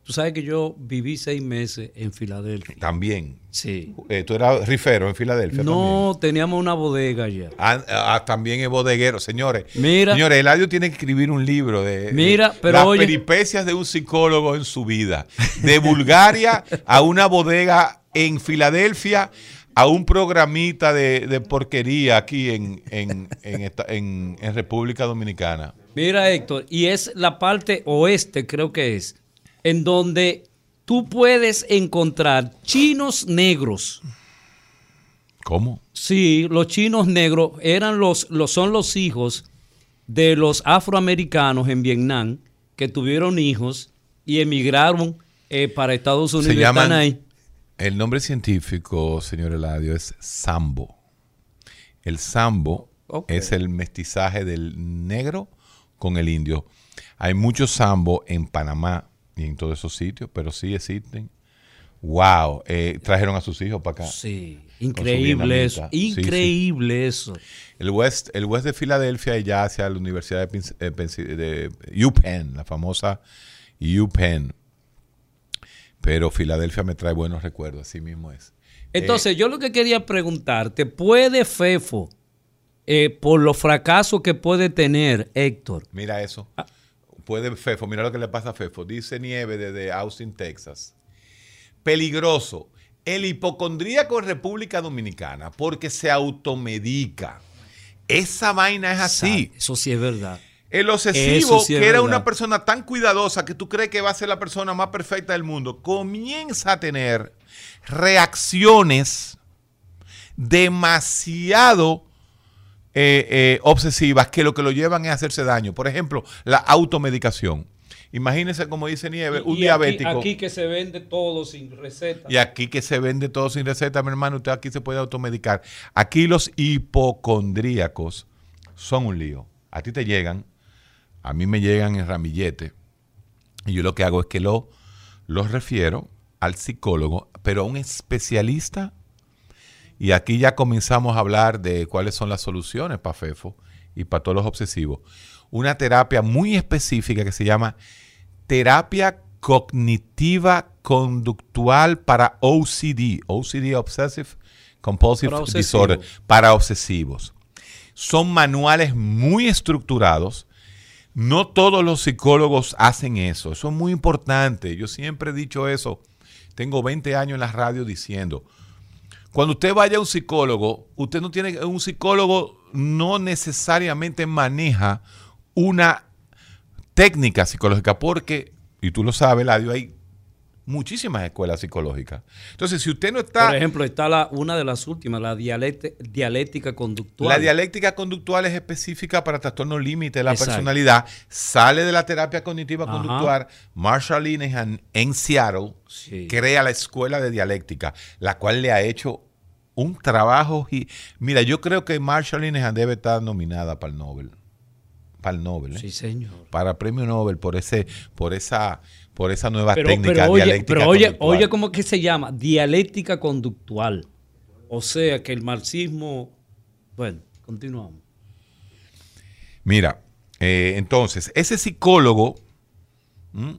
Tú sabes que yo viví seis meses en Filadelfia. También. Sí. Eh, tú eras rifero en Filadelfia. también. No, teníamos una bodega allá. Ah, ah, también es bodeguero, señores. Mira. Señores, Eladio tiene que escribir un libro de, de Mira, pero las oye- peripecias de un psicólogo en su vida. De Bulgaria a una bodega en Filadelfia a un programita de, de porquería aquí en, en, en esta- en- en República Dominicana. Mira, Héctor, y es la parte oeste, creo que es, en donde tú puedes encontrar chinos negros. ¿Cómo? Sí, los chinos negros eran los, los son los hijos de los afroamericanos en Vietnam que tuvieron hijos y emigraron eh, para Estados Unidos. Se y están llaman, ahí. el nombre científico, señor Eladio, es sambo. El sambo es el mestizaje del negro con el indio. Hay muchos sambo en Panamá y en todos esos sitios, pero sí existen Wow, eh, trajeron a sus hijos para acá. Sí, increíble eso, increíble eso. El West, el West de Filadelfia y ya hacia la Universidad de, eh, de UPenn, la famosa UPenn. Pero Filadelfia me trae buenos recuerdos, así mismo es. Entonces, yo lo que quería preguntarte, ¿puede FEFO, eh, por los fracasos que puede tener Héctor? Mira eso. Puede FEFO, mira lo que le pasa a FEFO. Dice Nieve desde Austin, Texas peligroso. El hipocondríaco en República Dominicana, porque se automedica. Esa vaina es así. Eso sí es verdad. El obsesivo, que era una persona tan cuidadosa que tú crees que va a ser la persona más perfecta del mundo, comienza a tener reacciones demasiado eh, eh, obsesivas que lo que lo llevan es hacerse daño. Por ejemplo, la automedicación. Imagínense, como dice Nieve, un diabético. Aquí, que se vende todo sin receta. Y aquí que se vende todo sin receta, mi hermano, usted aquí se puede automedicar. Aquí los hipocondríacos son un lío. A ti te llegan, a mí me llegan en ramillete. Y yo lo que hago es que lo, los refiero al psicólogo, pero a un especialista. Y aquí ya comenzamos a hablar de cuáles son las soluciones para FEFO y para todos los obsesivos. Una terapia muy específica que se llama terapia cognitiva conductual para OCD, OCD Obsessive Compulsive Disorder, para obsesivos. Son manuales muy estructurados. No todos los psicólogos hacen eso. Eso es muy importante. Yo siempre he dicho eso. Tengo 20 años en la radio diciendo, cuando usted vaya a un psicólogo, usted no tiene, un psicólogo no necesariamente maneja una técnica psicológica, porque, y tú lo sabes, Ladio, hay muchísimas escuelas psicológicas. Entonces, si usted no está... Por ejemplo, está la, una de las últimas, la dialéctica conductual. La dialéctica conductual es específica para trastornos límite de la personalidad. Sale de la terapia cognitiva conductual. Marshall Linehan en Seattle crea la escuela de dialéctica, la cual le ha hecho un trabajo... Y, mira, yo creo que Marshall Linehan debe estar nominada para el Nobel para el Nobel. ¿eh? Sí, señor. Para premio Nobel por ese, por esa, por esa nueva técnica oye, dialéctica pero oye, oye, ¿cómo que se llama? Dialéctica conductual. O sea que el marxismo. Bueno, continuamos. Mira, eh, entonces, ese psicólogo,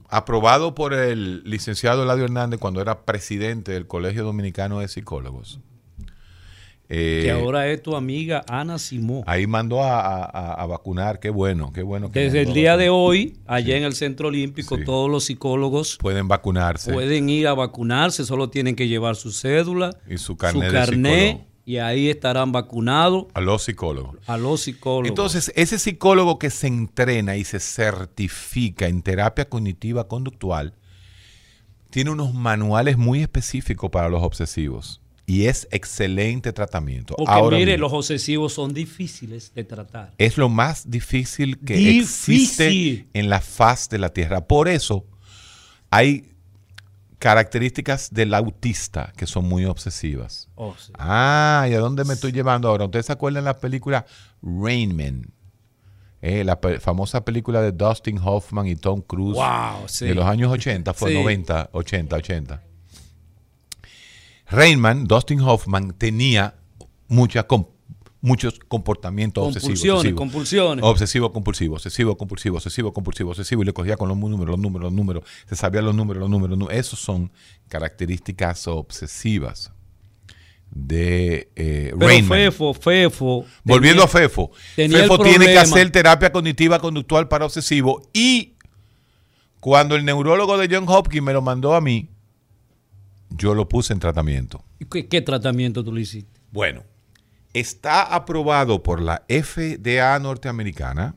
aprobado por el licenciado Eladio Hernández cuando era presidente del Colegio Dominicano de Psicólogos, eh, que ahora es tu amiga Ana Simó. Ahí mandó a, vacunar, qué bueno, qué bueno. Que Desde el día de hoy, allá en el Centro Olímpico, todos los psicólogos pueden vacunarse. Pueden ir a vacunarse, solo tienen que llevar su cédula y su carnet, y ahí estarán vacunados. A los psicólogos. A los psicólogos. Entonces, ese psicólogo que se entrena y se certifica en terapia cognitiva conductual, tiene unos manuales muy específicos para los obsesivos y es excelente tratamiento. Porque mire, los obsesivos son difíciles de tratar. Es lo más difícil que existe en la faz de la Tierra. Por eso hay características del autista que son muy obsesivas. Oh, ah, ¿y a dónde me estoy llevando ahora? ¿Ustedes se acuerdan de la película Rain Eh, la famosa película de Dustin Hoffman y Tom Cruise de los años 80, fue 90, 80, 80. Rainman, Dustin Hoffman, tenía muchos comportamientos obsesivos. Compulsiones, Obsesivo, compulsivo, obsesivo, compulsivo, obsesivo, compulsivo, obsesivo, y le cogía con los números, los números, los números, se sabía los números, los números. Esos Esos son características obsesivas de eh, Rainman. Fefo, Fefo. Volviendo a Fefo. Fefo tiene que hacer terapia cognitiva conductual para obsesivo y cuando el neurólogo de John Hopkins me lo mandó a mí, yo lo puse en tratamiento. ¿Qué, tratamiento tú le hiciste? Bueno, está aprobado por la FDA norteamericana,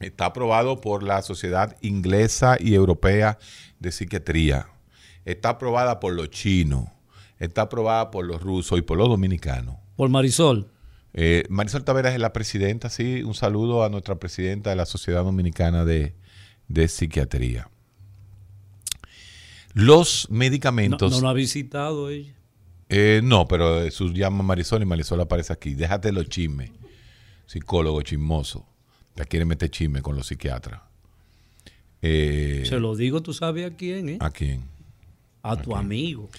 está aprobado por la Sociedad Inglesa y Europea de Psiquiatría, está aprobada por los chinos, está aprobada por los rusos y por los dominicanos. ¿Por Marisol? Eh, Marisol Taveras es la presidenta, sí. Un saludo a nuestra presidenta de la Sociedad Dominicana de Psiquiatría. Los medicamentos. ¿No, lo ha visitado ella? Eh, no, pero su llama Marisol y Marisol aparece aquí. Déjate los chismes. Psicólogo chismoso. Ya quiere meter chisme con los psiquiatras. Eh, Se lo digo, tú sabes a quién, ¿eh? ¿A quién? A tu amigo.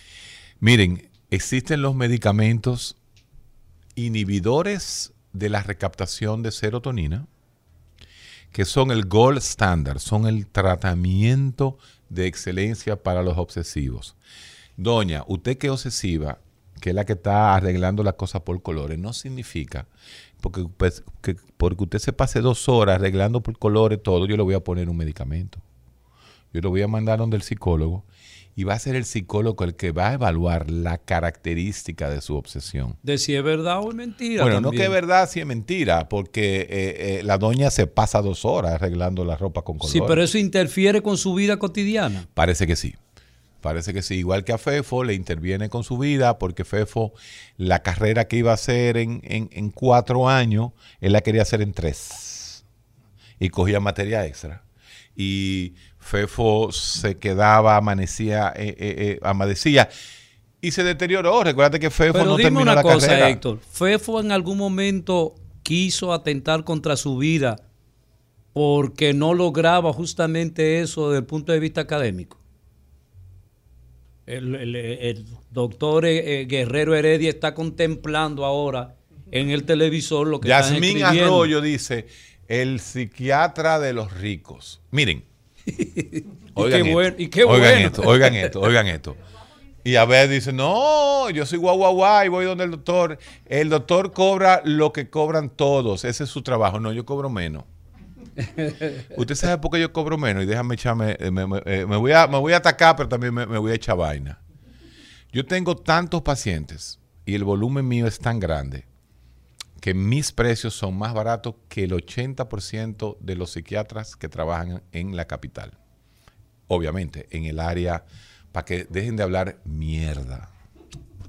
Miren, existen los medicamentos inhibidores de la recaptación de serotonina, que son el gold standard, son el tratamiento de excelencia para los obsesivos. Doña, usted que es obsesiva, que es la que está arreglando las cosas por colores, no significa porque, pues, que, porque usted se pase dos horas arreglando por colores todo, yo le voy a poner un medicamento. Yo lo voy a mandar donde el psicólogo y va a ser el psicólogo el que va a evaluar la característica de su obsesión. De si es verdad o es mentira. Bueno, no que es verdad, si es mentira, porque eh, eh, la doña se pasa dos horas arreglando la ropa con colores. Sí, pero eso interfiere con su vida cotidiana. Parece que sí. Parece que sí, igual que a Fefo, le interviene con su vida, porque Fefo, la carrera que iba a hacer en, en cuatro años, él la quería hacer en tres. Y cogía materia extra. Y Fefo se quedaba, amanecía, eh, eh, eh, amanecía y se deterioró. Recuerda que Fefo Pero no dime terminó una la cosa, carrera. Héctor. Fefo en algún momento quiso atentar contra su vida porque no lograba justamente eso desde el punto de vista académico. El, el- el doctor eh, eh, Guerrero Heredia está contemplando ahora en el televisor lo que Yasmín. Arroyo dice, el psiquiatra de los ricos. Miren. Qué bueno- y qué oigan bueno. esto, oigan esto, oigan esto. Y a ver, dice, no, yo soy guau, guau, guau, y voy donde el doctor. El doctor cobra lo que cobran todos. Ese es su trabajo. No, yo cobro menos. Usted sabe por qué yo cobro menos. Y déjame echarme, eh, me, me- eh, me voy, a, me voy a atacar, pero también me, me voy a echar vaina. Yo tengo tantos pacientes y el volumen mío es tan grande que mis precios son más baratos que el 80% de los psiquiatras que trabajan en la capital. Obviamente, en el área, para que dejen de hablar mierda.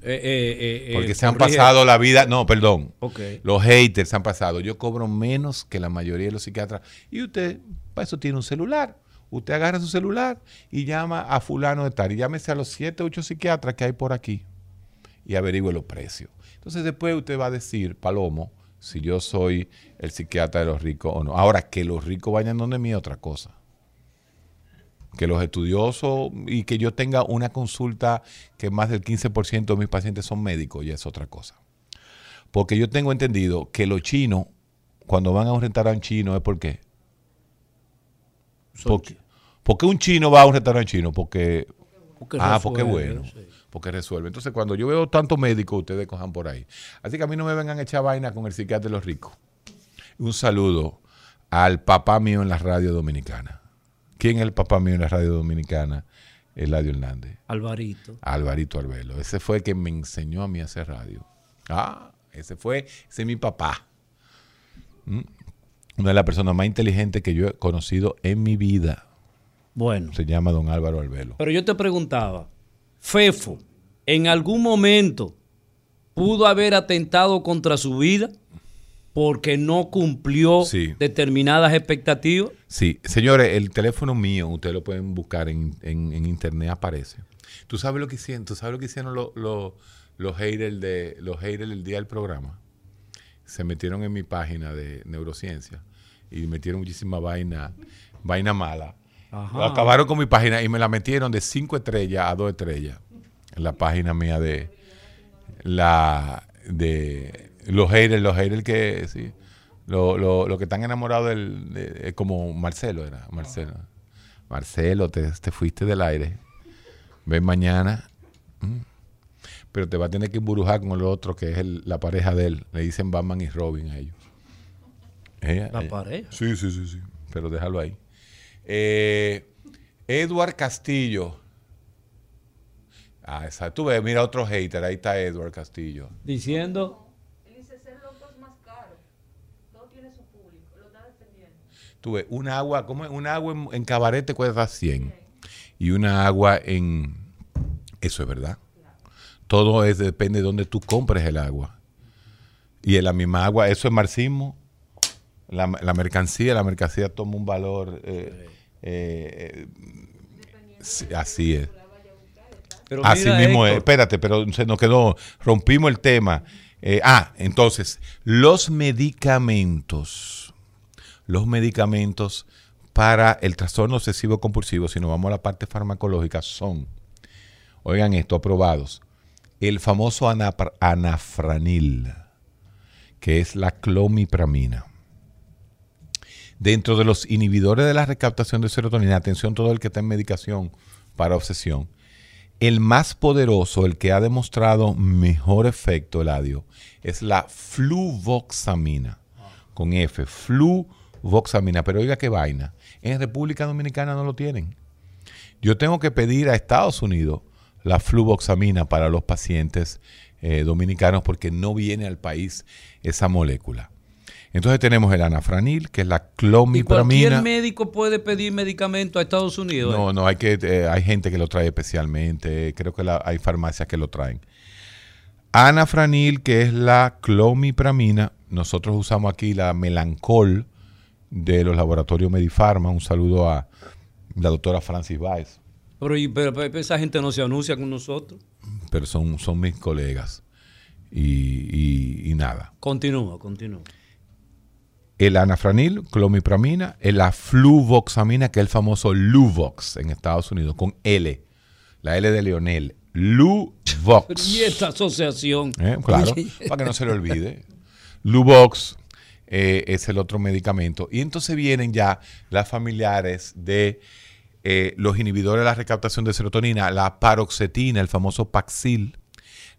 Eh, eh, eh, Porque se han pasado la vida, no, perdón. Los haters se han pasado. Yo cobro menos que la mayoría de los psiquiatras. Y usted, para eso tiene un celular. Usted agarra su celular y llama a fulano de tal. Y llámese a los 7, 8 psiquiatras que hay por aquí. Y averigüe los precios. Entonces después usted va a decir, Palomo, si yo soy el psiquiatra de los ricos o no. Ahora, que los ricos vayan donde mí es otra cosa. Que los estudiosos y que yo tenga una consulta que más del 15% de mis pacientes son médicos, ya es otra cosa. Porque yo tengo entendido que los chinos, cuando van a un restaurante chino, es porque. Porque, ¿Por qué un chino va a un restaurante chino? Porque. Porque ah, porque es bueno. sí. Porque resuelve. Entonces, cuando yo veo tantos médicos, ustedes cojan por ahí. Así que a mí no me vengan a echar vaina con el psiquiatra de los ricos. Un saludo al papá mío en la radio dominicana. ¿Quién es el papá mío en la radio dominicana? Eladio Hernández. Alvarito. Alvarito Arbelo. Ese fue el que me enseñó a mí a hacer radio. Ah, ese fue, ese es mi papá. Mm. Una de las personas más inteligentes que yo he conocido en mi vida. Bueno. Se llama don Álvaro Arbelo. Pero yo te preguntaba, Fefo, ¿en algún momento pudo haber atentado contra su vida porque no cumplió Sí. determinadas expectativas? Sí, señores, el teléfono mío, ustedes lo pueden buscar en, en- en internet, aparece. ¿Tú sabes lo que hicieron? ¿Tú sabes lo que hicieron los, los, los haters de los haters el día del programa? Se metieron en mi página de neurociencia y metieron muchísima vaina, vaina mala. Ajá. Acabaron con mi página y me la metieron de 5 estrellas a 2 estrellas en la página mía de la de los haters, los haters que sí, lo, lo, lo que están enamorados del de- como Marcelo era, Marcelo. Marcelo, te, te fuiste del aire. Ven mañana. Mm. Pero te va a tener que embrujar con el otro que es el- la pareja de él. Le dicen Batman y Robin a ellos. Ella- La ella- pareja. Sí, sí, sí, sí. Pero déjalo ahí. Eh, Edward Castillo. Ah, exacto. Tú ves, mira otro hater. Ahí está Edward Castillo. Diciendo, Tú ves, un agua, ¿cómo es? Un agua en, en cabaret te cuesta 100. Y una agua en... Eso es verdad. Todo es, depende de dónde tú compres el agua. Y en la misma agua, eso es marxismo. La, la mercancía, la mercancía toma un valor... eh, eh, eh, sí, así es. pero Así mira, mismo es. Espérate, pero se nos quedó, rompimos el tema. Eh, ah, entonces, los medicamentos, los medicamentos para el trastorno obsesivo compulsivo, si nos vamos a la parte farmacológica, son Oigan esto, aprobados. El famoso anafranil, que es la clomipramina. Dentro de los inhibidores de la recaptación de serotonina, atención todo el que está en medicación para obsesión, el más poderoso, el que ha demostrado mejor efecto, Eladio, es la fluvoxamina, con F, fluvoxamina. Pero oiga qué vaina, en República Dominicana no lo tienen. Yo tengo que pedir a Estados Unidos la fluvoxamina para los pacientes eh, dominicanos porque no viene al país esa molécula. Entonces tenemos el anafranil, que es la clomipramina. ¿Y cualquier médico puede pedir medicamento a Estados Unidos? No, no, hay, que, eh, hay gente que lo trae especialmente. Creo que hay farmacias que lo traen. Anafranil, que es la clomipramina. Nosotros usamos aquí la melancol de los laboratorios Medifarma. Un saludo a la doctora Francis Weiss. Pero, esa gente no se anuncia con nosotros. Pero son, son mis colegas. Y, y nada. Continúa, continúa el anafranil, clomipramina, la fluvoxamina, que es el famoso Luvox en Estados Unidos, con L, la L de Leonel, Luvox. Y esta asociación. Eh, claro, para que no se le olvide. Luvox eh, es el otro medicamento. Y entonces vienen ya las familiares de eh, los inhibidores de la recaptación de serotonina, la paroxetina, el famoso Paxil,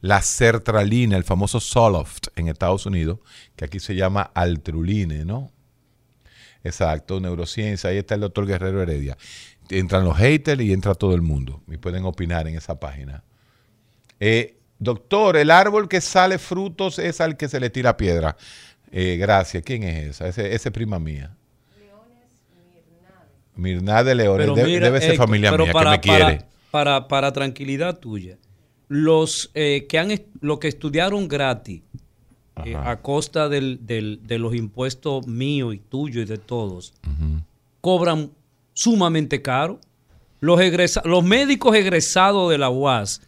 la sertralina, el famoso Zoloft en Estados Unidos, que aquí se llama Altruline, ¿no? Exacto, neurociencia, ahí está el doctor Guerrero Heredia. Entran los haters y entra todo el mundo. Y pueden opinar en esa página. Eh, doctor, el árbol que sale frutos es al que se le tira piedra. Eh, gracias. ¿Quién es esa? Ese, ese prima mía. Mirnade Leones. Debe, debe ser familia mía que me quiere. Para, para tranquilidad tuya los eh, que han lo que estudiaron gratis eh, a costa del, de los impuestos míos y tuyos y de todos cobran sumamente caro. Los, los médicos egresados de la UAS,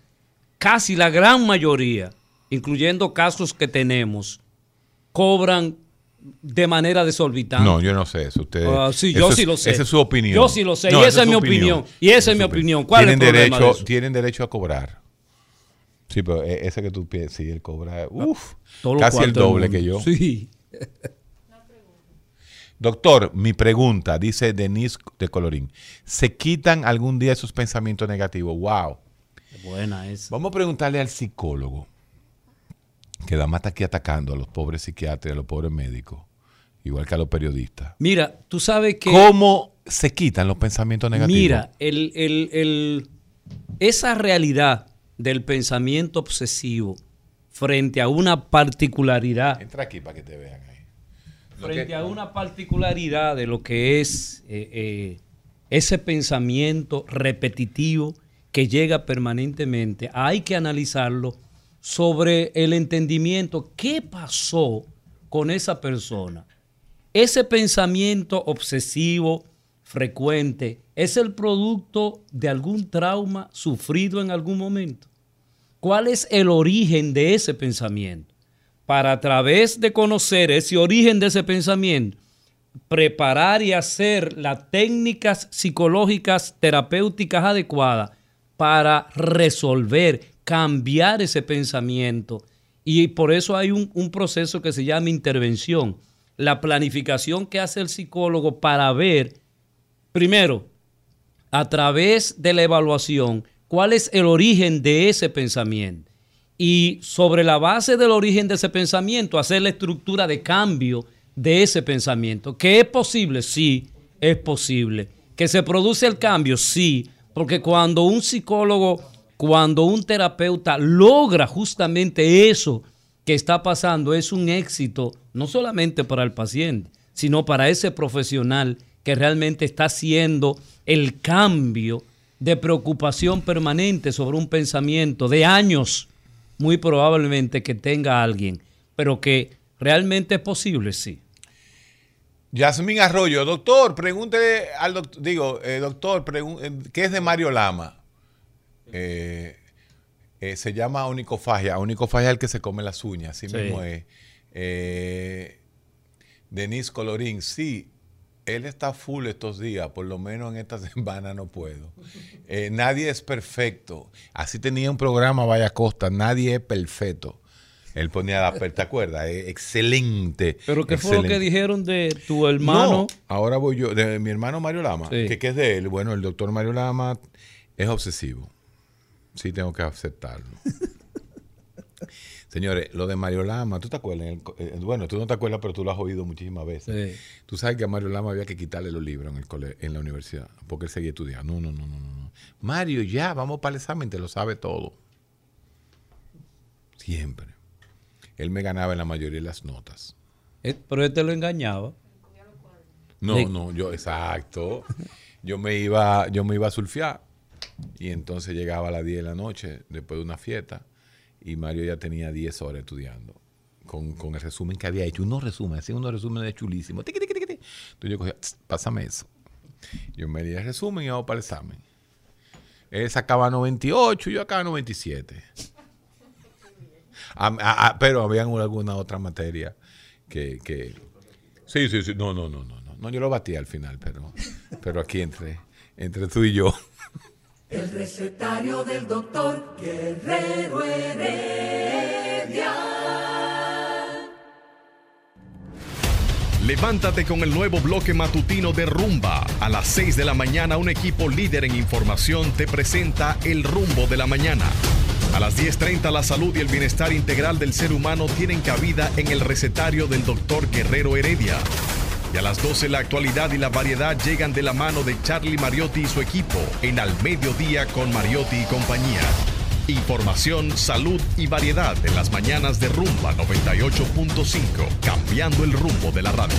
casi la gran mayoría, incluyendo casos que tenemos, cobran de manera desorbitante. No, yo no sé eso. Usted, ah, sí, yo sí lo sé. Esa es su opinión. Yo sí lo sé. y esa, es mi opinión. Y esa, es mi opinión. ¿Cuál es el derecho, Tienen derecho a cobrar. Sí, pero e-, ese que tú piensas, sí, él cobra, casi el doble que yo. Sí. Doctor, mi pregunta, dice Denise de Colorín, ¿se quitan algún día esos pensamientos negativos? ¡Wow! Buena esa. Vamos a preguntarle al psicólogo, que da más aquí atacando a los pobres psiquiatras, a los pobres médicos, igual que a los periodistas. Mira, tú sabes que... ¿Cómo se quitan los pensamientos negativos? Mira, el, el, el, esa realidad del pensamiento obsesivo frente a una particularidad. Entra aquí para que te vean ahí. frente a una particularidad de lo que es eh, eh, ese pensamiento repetitivo que llega permanentemente, hay que analizarlo sobre el entendimiento, qué pasó con esa persona. Ese pensamiento obsesivo, frecuente, es el producto de algún trauma sufrido en algún momento. ¿Cuál es el origen de ese pensamiento? Para a través de conocer ese origen de ese pensamiento, preparar y hacer las técnicas psicológicas terapéuticas adecuadas para resolver, cambiar ese pensamiento. Y por eso hay un, un, proceso que se llama intervención. La planificación que hace el psicólogo para ver, primero, a través de la evaluación, cuál es el origen de ese pensamiento. Y sobre la base del origen de ese pensamiento, hacer la estructura de cambio de ese pensamiento. ¿Que es posible? Sí, es posible. ¿Que se produce el cambio? Sí, porque cuando un psicólogo, cuando un terapeuta logra justamente eso que está pasando, es un éxito no solamente para el paciente, sino para ese profesional que realmente está haciendo el cambio de preocupación permanente sobre un pensamiento de años, muy probablemente que tenga alguien, pero que realmente es posible, sí. Yasmín Arroyo, doctor, pregúntele al doctor, digo, eh, doctor, eh, ¿qué es de Mario Lama? Eh, se llama onicofagia. Onicofagia es el que se come las uñas, así mismo es. Denise Colorín, sí, él está full estos días, por lo menos en esta semana no puedo. Eh, nadie es perfecto. Así tenía un programa Vaya Costa, nadie es perfecto. Él ponía la ¿te acuerdas? Eh, excelente. Pero ¿qué fue lo que dijeron de tu hermano? ahora voy yo, de mi hermano Mario Lama, que, que es de él. Bueno, el doctor Mario Lama es obsesivo. Sí, tengo que aceptarlo. Señores, lo de Mario Lama, ¿tú te acuerdas? Eh, bueno, tú no te acuerdas, pero tú lo has oído muchísimas veces. Tú sabes que a Mario Lama había que quitarle los libros en, el en la universidad, porque él seguía estudiando. No, no, no, no, no. Mario, ya, vamos para el examen, te lo sabe todo. Siempre. Él me ganaba en la mayoría de las notas. Eh, pero él te lo engañaba. No, no, yo, exacto. Yo me iba, yo me iba a surfear y entonces llegaba a las 10 de la noche, después de una fiesta, y Mario ya tenía 10 horas estudiando. Con, con el resumen que había hecho, unos resúmenes, hacía unos resúmenes chulísimos. Entonces yo cogía, pásame eso. Yo me di el resumen y iba para el examen. Él sacaba 98 y yo acá 97. pero había alguna otra materia que, que, Sí, sí, sí. No, no, no, no. No, yo lo batí al final, pero, pero aquí entre, entre tú y yo. El recetario del doctor Guerrero Heredia. Levántate con el nuevo bloque matutino de Rumba. A las 6 de la mañana un equipo líder en información te presenta el rumbo de la mañana. A las 10.30 la salud y el bienestar integral del ser humano tienen cabida en el recetario del doctor Guerrero Heredia. Y a las 12 la actualidad y la variedad llegan de la mano de Charlie Mariotti y su equipo en Al Mediodía con Mariotti y compañía. Información, salud y variedad en las mañanas de Rumba 98.5, cambiando el rumbo de la radio.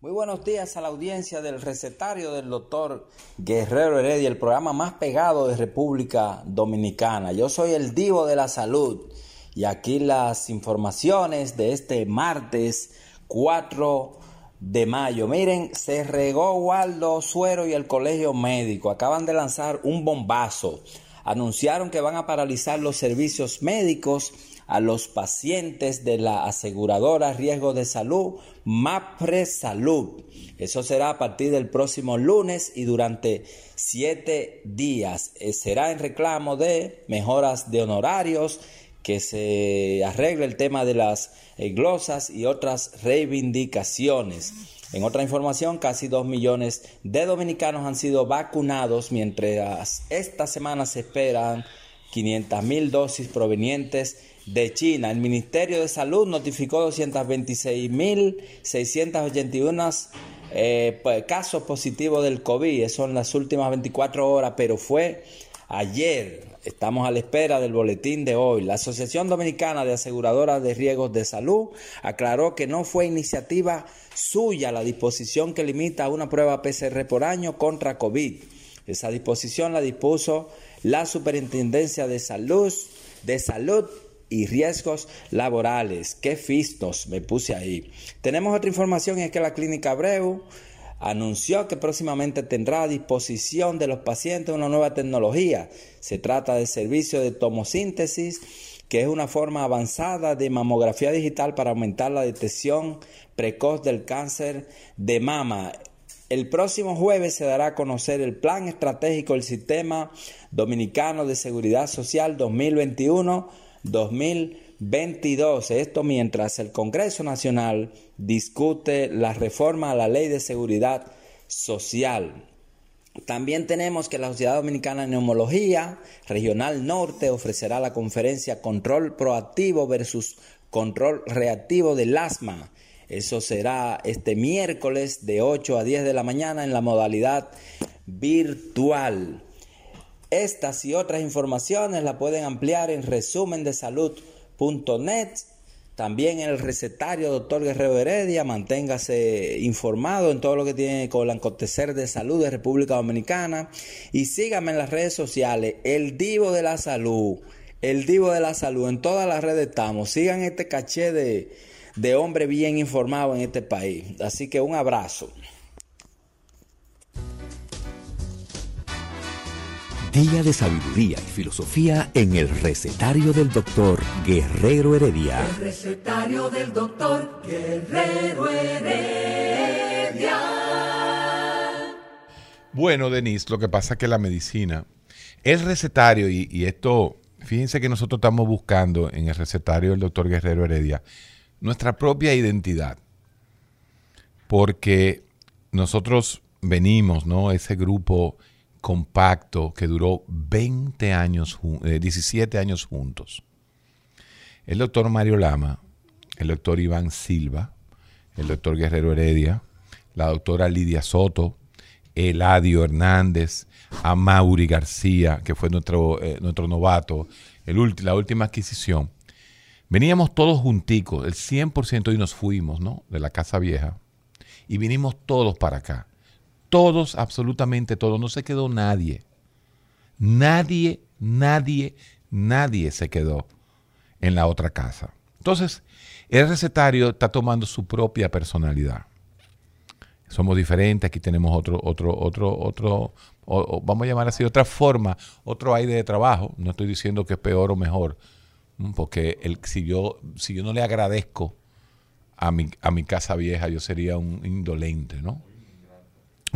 Muy buenos días a la audiencia del recetario del doctor Guerrero Heredia, el programa más pegado de República Dominicana. Yo soy el divo de la salud y aquí las informaciones de este martes 4 de mayo. Miren, se regó Waldo Suero y el Colegio Médico. Acaban de lanzar un bombazo. Anunciaron que van a paralizar los servicios médicos a los pacientes de la aseguradora Riesgo de Salud, MAPRE Salud. Eso será a partir del próximo lunes y durante siete días. Eh, será en reclamo de mejoras de honorarios que se arregle el tema de las eh, glosas y otras reivindicaciones. En otra información, casi dos millones de dominicanos han sido vacunados, mientras esta semana se esperan 500 mil dosis provenientes de China. El Ministerio de Salud notificó 226 mil 681 eh, casos positivos del COVID. Eso en las últimas 24 horas, pero fue ayer. Estamos a la espera del boletín de hoy. La Asociación Dominicana de Aseguradoras de Riesgos de Salud aclaró que no fue iniciativa suya la disposición que limita una prueba PCR por año contra COVID. Esa disposición la dispuso la Superintendencia de Salud, de Salud y Riesgos Laborales. Qué fistos me puse ahí. Tenemos otra información y es que la Clínica Abreu anunció que próximamente tendrá a disposición de los pacientes una nueva tecnología. Se trata del servicio de tomosíntesis, que es una forma avanzada de mamografía digital para aumentar la detección precoz del cáncer de mama. El próximo jueves se dará a conocer el Plan Estratégico del Sistema Dominicano de Seguridad Social 2021-2022. 22. Esto mientras el Congreso Nacional discute la reforma a la Ley de Seguridad Social. También tenemos que la Sociedad Dominicana de Neumología Regional Norte ofrecerá la conferencia Control Proactivo versus Control Reactivo del Asma. Eso será este miércoles de 8 a 10 de la mañana en la modalidad virtual. Estas y otras informaciones la pueden ampliar en resumen de salud .net. También el recetario Doctor Guerrero Heredia, manténgase informado en todo lo que tiene con el acontecer de salud de República Dominicana y sígame en las redes sociales, el Divo de la Salud, el Divo de la Salud, en todas las redes estamos, sigan este caché de, de hombre bien informado en este país. Así que un abrazo. Día de sabiduría y filosofía en el recetario del doctor Guerrero Heredia. El recetario del doctor Guerrero Heredia. Bueno, Denise, lo que pasa es que la medicina, el recetario, y, y esto, fíjense que nosotros estamos buscando en el recetario del doctor Guerrero Heredia nuestra propia identidad. Porque nosotros venimos, ¿no? Ese grupo compacto que duró 20 años, 17 eh, años juntos. El doctor Mario Lama, el doctor Iván Silva, el doctor Guerrero Heredia, la doctora Lidia Soto, Eladio Hernández, a Mauri García, que fue nuestro, eh, nuestro novato, la última adquisición. Veníamos todos junticos, el 100% y nos fuimos, ¿no? De la Casa Vieja. Y vinimos todos para acá. Todos, absolutamente todos. No se quedó nadie. Nadie, nadie, nadie se quedó en la otra casa. Entonces, el recetario está tomando su propia personalidad. Somos diferentes, aquí tenemos otro, otro, otro, otro, vamos a llamar así, otra forma, otro aire de trabajo. No estoy diciendo que es peor o mejor, porque el, si, yo, si yo no le agradezco a mi, a mi casa vieja, yo sería un indolente, ¿no?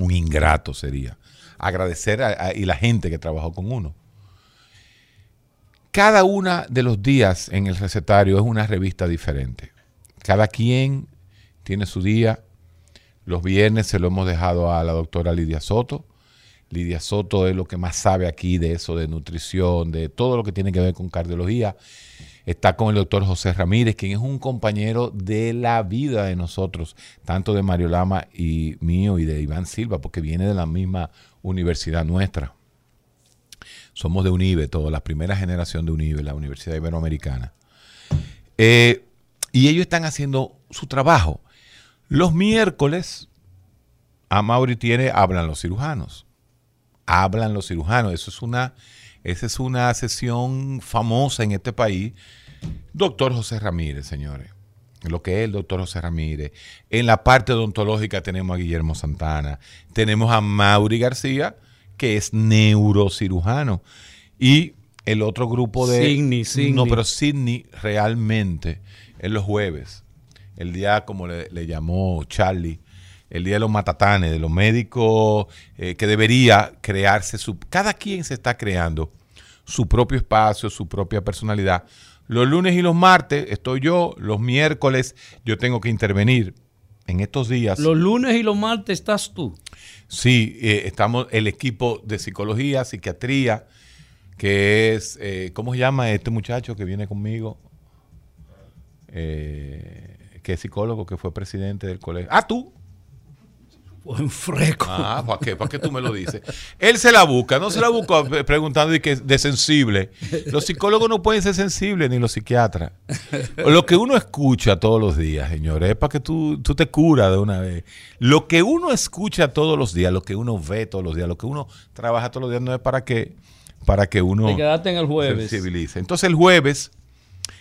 Un ingrato sería. Agradecer a, y la gente que trabajó con uno. Cada una de los días en el recetario es una revista diferente. Cada quien tiene su día. Los viernes se lo hemos dejado a la doctora Lidia Soto. Lidia Soto es lo que más sabe aquí de eso, de nutrición, de todo lo que tiene que ver con cardiología. Está con el doctor José Ramírez, quien es un compañero de la vida de nosotros, tanto de Mario Lama y mío y de Iván Silva, porque viene de la misma universidad nuestra. Somos de UNIBE, toda la primera generación de UNIBE, la Universidad Iberoamericana. Eh, y ellos están haciendo su trabajo. Los miércoles, a Mauri tiene, hablan los cirujanos. Hablan los cirujanos. Eso es una esa es una sesión famosa en este país. Doctor José Ramírez, señores. Lo que es el doctor José Ramírez. En la parte odontológica tenemos a Guillermo Santana. Tenemos a Mauri García, que es neurocirujano. Y el otro grupo de... Sidney, Sidney. No, pero Sidney realmente en los jueves. El día, como le llamó Charlie, el Día de los Matatanes, de los médicos, eh, que debería crearse su... Cada quien se está creando su propio espacio, su propia personalidad. Los lunes y los martes estoy yo, los miércoles yo tengo que intervenir en estos días. Los lunes y los martes estás tú. Sí, eh, estamos el equipo de psicología, psiquiatría, que es, eh, ¿cómo se llama este muchacho que viene conmigo? que es psicólogo, que fue presidente del colegio. Ah, tú, en fresco. Ah, ¿para qué? ¿Para qué tú me lo dices? Él se la busca, no se la busca preguntando de, que, de sensible. Los psicólogos no pueden ser sensibles, ni los psiquiatras. Lo que uno escucha todos los días, señores, es para que tú, tú te curas de una vez. Lo que uno escucha todos los días, lo que uno ve todos los días, lo que uno trabaja todos los días, no es para que, para que uno te quedaste en el jueves. sensibilice. Entonces el jueves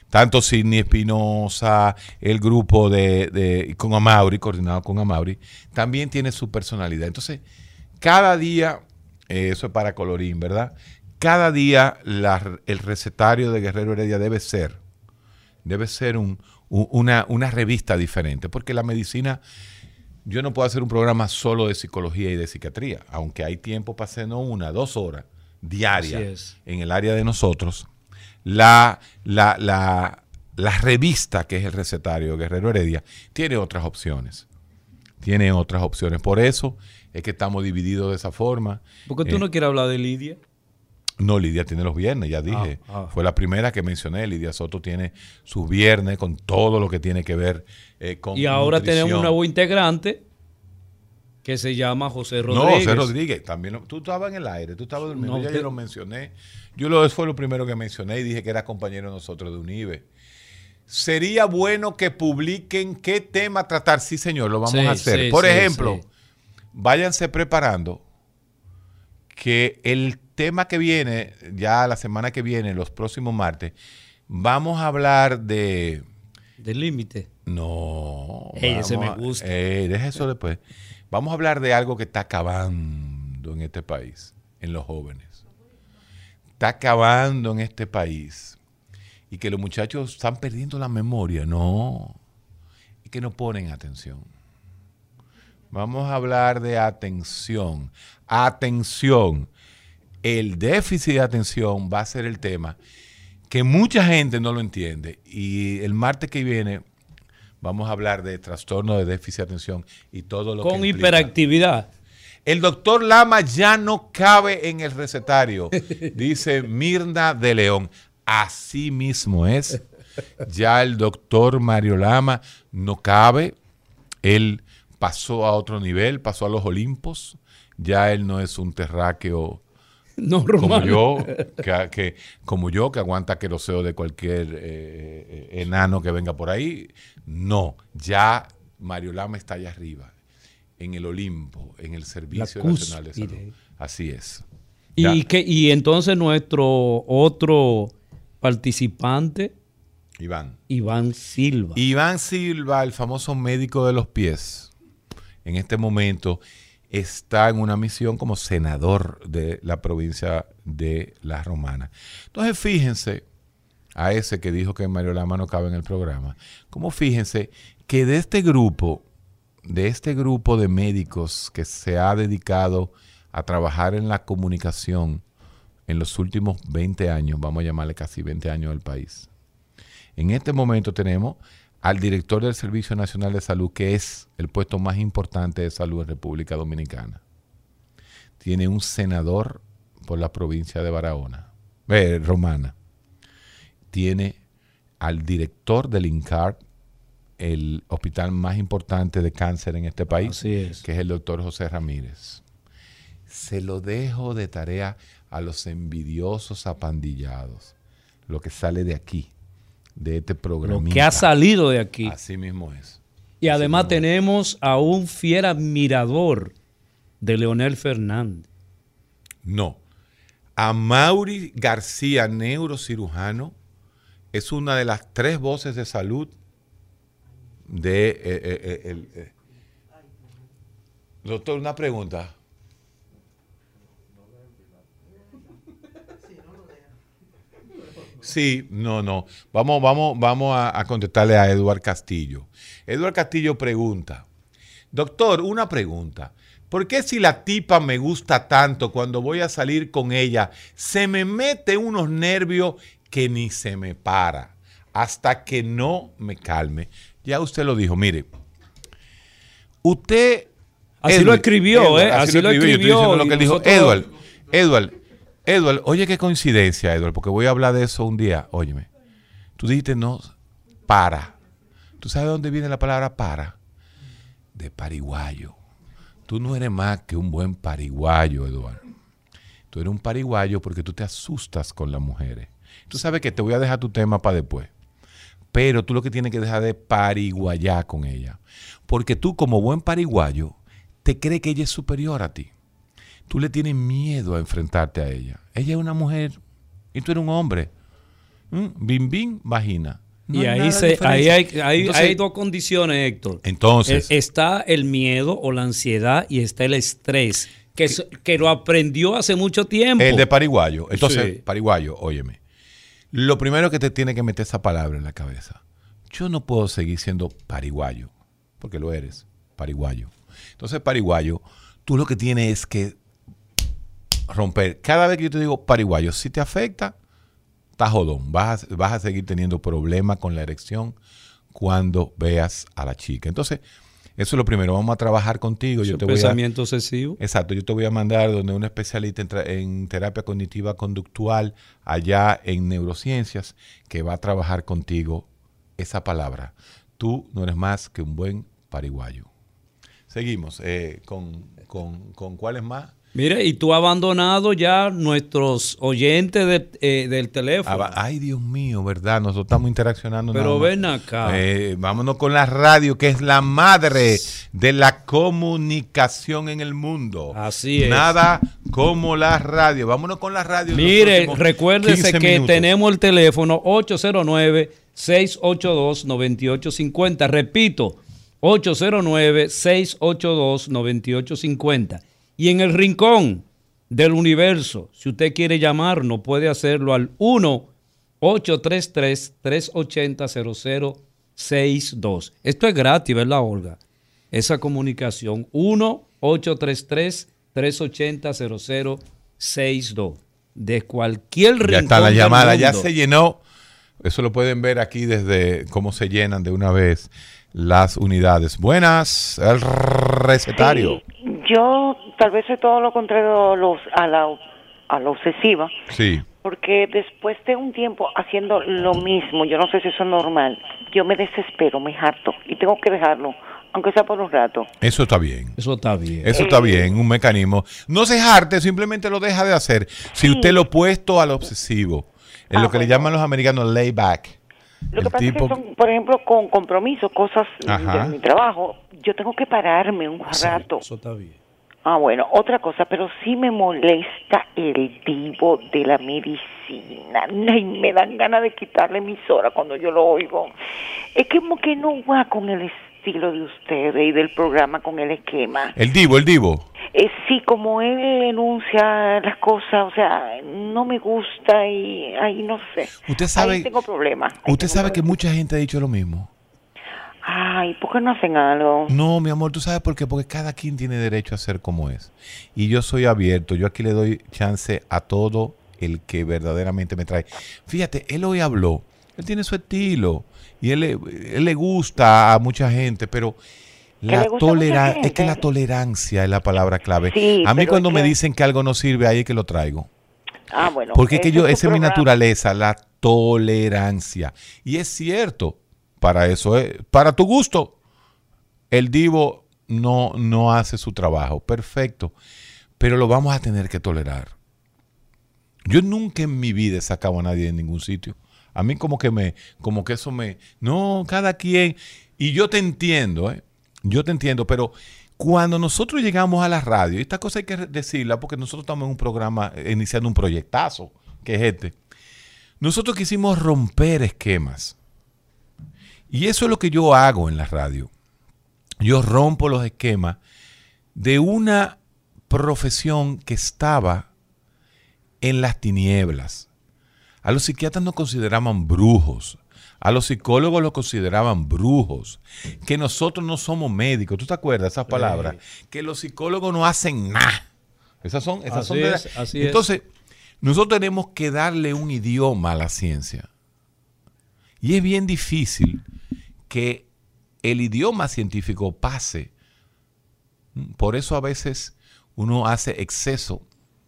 tanto Sidney Espinosa, el grupo de, con Amauri, coordinado con Amauri, también tiene su personalidad. Entonces, cada día, eh, eso es para colorín, ¿verdad? Cada día el recetario de Guerrero Heredia debe ser, debe ser una, una revista diferente, porque la medicina, yo no puedo hacer un programa solo de psicología y de psiquiatría, aunque hay tiempo para hacer una, dos horas diarias en el área de nosotros la, la, la, la revista que es el recetario Guerrero Heredia tiene otras opciones. Tiene otras opciones. Por eso es que estamos divididos de esa forma. ¿Por qué tú Eh, no quieres hablar de Lidia? No, Lidia tiene los viernes, ya dije. Ah, ah. Fue la primera que mencioné. Lidia Soto tiene sus viernes con todo lo que tiene que ver eh, con Y ahora nutrición. tenemos un nuevo integrante que se llama José Rodríguez. No, José Rodríguez, también. tú estabas en el aire, tú estabas durmiendo, No, ya te- yo lo mencioné. Yo lo, eso fue lo primero que mencioné y dije que era compañero de nosotros de UNIBE. Sería bueno que publiquen qué tema tratar. Sí, señor, lo vamos Sí, a hacer. sí, Por sí, ejemplo, váyanse preparando que el tema que viene, ya la semana que viene, los próximos martes, vamos a hablar de... Del límite. No. Ey, ese me a- gusta. Ey, deja eso después. Vamos a hablar de algo que está acabando en este país, en los jóvenes. está acabando en este país y que los muchachos están perdiendo la memoria. No, y que no ponen atención. Vamos a hablar de atención. Atención. El déficit de atención va a ser el tema que mucha gente no lo entiende. Y el martes que viene vamos a hablar de trastorno de déficit de atención y todo lo que Con hiperactividad. El doctor Lama ya no cabe en el recetario, dice Mirna de León. Así mismo es. Ya el doctor Mario Lama no cabe. Él pasó a otro nivel, pasó a los Olimpos. Ya él no es un terráqueo no, como yo, que, como yo, que aguanta queroseo de cualquier eh, eh, enano que venga por ahí. No, ya Mario Lama está allá arriba, en el Olimpo, en el Servicio Nacional de Salud. Así es. Y, que, y entonces nuestro otro participante, Iván. Iván Silva. Iván Silva, el famoso médico de los pies, en este momento está en una misión como senador de la provincia de La Romana. Entonces, fíjense, a ese que dijo que Mario Lama no cabe en el programa, como fíjense que de este grupo, de este grupo de médicos que se ha dedicado a trabajar en la comunicación en los últimos 20 años, vamos a llamarle casi 20 años del país. En este momento tenemos al director del Servicio Nacional de Salud, que es el puesto más importante de salud en República Dominicana. Tiene un senador por la provincia de Barahona, eh, Romana. Tiene al director del INCAR, el hospital más importante de cáncer en este país, que es el doctor José Ramírez. Se lo dejo de tarea a los envidiosos apandillados, lo que sale de aquí de este programa. Lo que ha salido de aquí. Así mismo es. Y además tenemos a un fiel admirador de Leonel Fernández. No. A Mauri García, neurocirujano, es una de las tres voces de salud de... Eh, eh, eh, doctor, una pregunta. Sí, no, no. Vamos, vamos, vamos a, contestarle a Eduard Castillo. Eduard Castillo pregunta, doctor, una pregunta. ¿Por qué si la tipa me gusta tanto cuando voy a salir con ella, se me mete unos nervios que ni se me para hasta que no me calme? Ya usted lo dijo, mire, usted... Así lo escribió, ¿eh? Así, lo escribió. lo que dijo. Edward, Edward, Edward, oye qué coincidencia, Edward, porque voy a hablar de eso un día. Óyeme, tú dijiste no, para. ¿Tú sabes de dónde viene la palabra para? De pariguayo. Tú no eres más que un buen pariguayo, Eduardo. Tú eres un pariguayo porque tú te asustas con las mujeres. Tú sabes que te voy a dejar tu tema para después. Pero tú lo que tienes que dejar de pariguayar con ella. Porque tú como buen pariguayo te crees que ella es superior a ti tú le tienes miedo a enfrentarte a ella. Ella es una mujer y tú eres un hombre. ¿Mm? Bim, bim, vagina. y ahí, se, ahí, hay, dos condiciones, Héctor. Entonces. E, está el miedo o la ansiedad y está el estrés, que, que lo aprendió hace mucho tiempo. El de pariguayo. Entonces, pariguayo, óyeme. Lo primero que te tiene que meter esa palabra en la cabeza. Yo no puedo seguir siendo pariguayo, porque lo eres, pariguayo. Entonces, pariguayo, tú lo que tienes es que romper. Cada vez que yo te digo pariguayo, si te afecta, está jodón. Vas a, vas a seguir teniendo problemas con la erección cuando veas a la chica. Entonces, eso es lo primero. Vamos a trabajar contigo. Yo te pensamiento excesivo. Exacto. Yo te voy a mandar donde un especialista en, terapia cognitiva conductual allá en neurociencias que va a trabajar contigo esa palabra. Tú no eres más que un buen pariguayo. Seguimos eh, con, con, con cuáles más. Mire, y tú has abandonado ya nuestros oyentes eh, del teléfono. Ay, Dios mío, ¿verdad? Nosotros estamos interaccionando. Pero ven acá. Eh, vámonos con la radio, que es la madre de la comunicación en el mundo. Así es. Nada como la radio. Vámonos con la radio. Mire, recuérdese que tenemos el teléfono 809-682-9850. Repito, 809-682-9850. Y en el rincón, del universo. Si usted quiere llamarnos, puede hacerlo al 1-833-380-0062. Esto es gratis, ¿verdad, Olga? Esa comunicación. 1-833-380-0062. De cualquier rincón. Ya está la llamada, ya se llenó. Eso lo pueden ver aquí desde cómo se llenan de una vez las unidades. Buenas, el recetario. Yo tal vez soy todo lo contrario a, los, a, la, a la obsesiva. Sí. Porque después de un tiempo haciendo lo mismo, yo no sé si eso es normal, yo me desespero, me harto y tengo que dejarlo, aunque sea por un rato. Eso está bien. Eso está bien. Eso está bien, un mecanismo. No se jarte, simplemente lo deja de hacer. Si usted lo opuesto al obsesivo, en Ah, lo que le llaman los americanos layback. Lo El que pasa tipo- es que son, por ejemplo, con compromisos, cosas Ajá. de mi trabajo, yo tengo que pararme un rato. Eso está bien. Ah, bueno, otra cosa, pero sí me molesta el divo de la medicina. Ay, me dan ganas de quitarle mi hora cuando yo lo oigo. Es que como que no va con el estilo de ustedes y del programa, con el esquema. El divo, el divo. Eh, sí, como él enuncia las cosas, o sea, no me gusta y ahí no sé. Usted sabe- Ahí tengo problemas. ahí Usted tengo sabe que mucha gente ha dicho lo mismo. Ay, ¿por qué no hacen algo? No, mi amor, tú sabes por qué, porque cada quien tiene derecho a ser como es. Y yo soy abierto, yo aquí le doy chance a todo el que verdaderamente me trae. Fíjate, él hoy habló, él tiene su estilo y él, le- él le gusta a mucha gente, pero la tolerancia, es que la tolerancia es la palabra clave. Sí, a mí cuando me que- dicen que algo no sirve, ahí es que lo traigo. Ah, bueno. Porque es que yo, esa es mi naturaleza, la tolerancia. Y es cierto, para eso es, para tu gusto, el divo no, no hace su trabajo, perfecto, pero lo vamos a tener que tolerar. Yo nunca en mi vida he sacado a nadie de ningún sitio. A mí como que me, como que eso me, no, cada quien, y yo te entiendo, ¿eh? yo te entiendo, pero cuando nosotros llegamos a la radio, y esta cosa hay que decirla porque nosotros estamos en un programa, eh, iniciando un proyectazo, que es este, nosotros quisimos romper esquemas. Y eso es lo que yo hago en la radio. Yo rompo los esquemas de una profesión que estaba en las tinieblas. A los psiquiatras nos consideraban brujos. A los psicólogos los consideraban brujos. Que nosotros no somos médicos. ¿Tú te acuerdas de esas palabras? Que los psicólogos no hacen nada. Esas son, esas Así son de la- es, así es. Entonces, nosotros tenemos que darle un idioma a la ciencia. Y es bien difícil que el idioma científico pase. Por eso a veces uno hace exceso,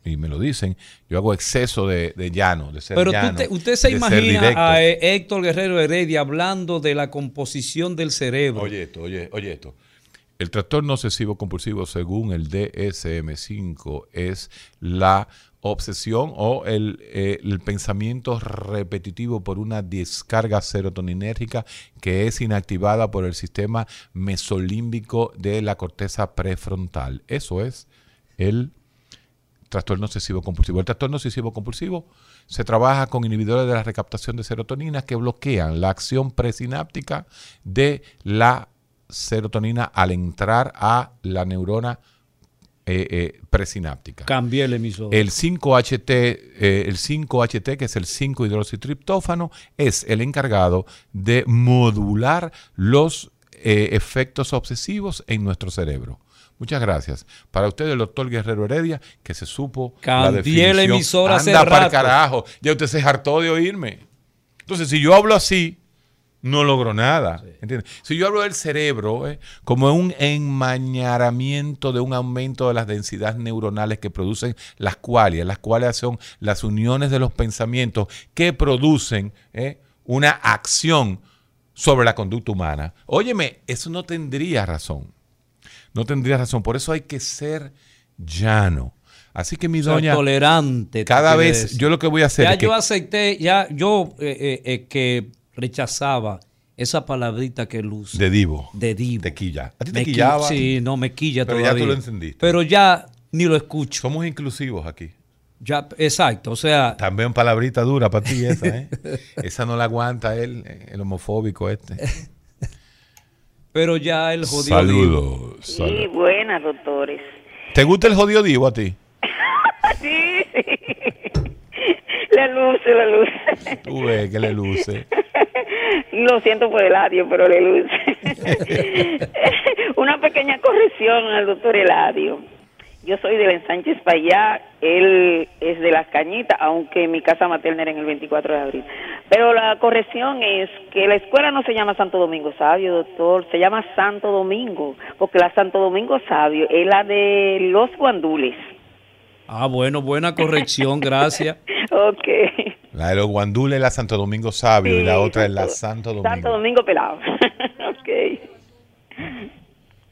y me lo dicen, yo hago exceso de, de llano, de ser Pero llano, te- usted se imagina a eh, Héctor Guerrero Heredia hablando de la composición del cerebro. Oye esto, oye, oye esto. El trastorno obsesivo compulsivo, según el DSM-5, es la obsesión o el, eh, el pensamiento repetitivo por una descarga serotoninérgica que es inactivada por el sistema mesolímbico de la corteza prefrontal. Eso es el trastorno obsesivo compulsivo. El trastorno obsesivo compulsivo se trabaja con inhibidores de la recaptación de serotonina que bloquean la acción presináptica de la serotonina al entrar a la neurona eh, eh, presináptica. Cambié el emisor. El 5-HT, eh, el 5-HT, que es el 5-hidroxitriptófano, es el encargado de modular los efectos obsesivos en nuestro cerebro. Muchas gracias. Para usted, el doctor Guerrero Heredia, que se supo Cambié la definición. la emisora hace Anda para rato. carajo. Ya usted se hartó de oírme. Entonces, si yo hablo así, no logro nada. ¿entiende? Si yo hablo del cerebro eh, como un enmañaramiento de un aumento de las densidades neuronales que producen las cualias, las cuales son las uniones de los pensamientos que producen eh, una acción sobre la conducta humana. Óyeme, eso no tendría razón. No tendría razón. Por eso hay que ser llano. Así que mi O sea, doña, tolerante. cada vez, yo lo que voy a hacer Ya es que yo acepté, ya yo eh, que rechazaba esa palabrita que luz. de divo. de divo. Te quilla. ¿A ti te Me qui- quillaba? Sí, no, me quilla Pero ya tú todavía. lo encendiste. Pero ya ni lo escucho. Somos inclusivos aquí. Ya, exacto, o sea, También palabrita dura para ti esa, ¿eh? esa no la aguanta él, eh, el homofóbico este. pero ya el jodido. Saludos. Sí, saludos. buenas, doctores. ¿Te gusta el jodido divo a ti? sí, sí. Le luce, le luce. Tú ves que le luce. Lo siento por Eladio, pero le luce. Una pequeña corrección al doctor Eladio. Yo soy del Sánchez Payá, él es de Las Cañitas, aunque mi casa materna era en el 24 de abril. Pero la corrección es que la escuela no se llama Santo Domingo Sabio, doctor, se llama Santo Domingo, porque la Santo Domingo Sabio es la de los guandules. Ah, bueno, buena corrección, gracias. ok. La de los guandules es la Santo Domingo Sabio y la otra es la Santo Domingo. Santo Domingo Pelado. ok.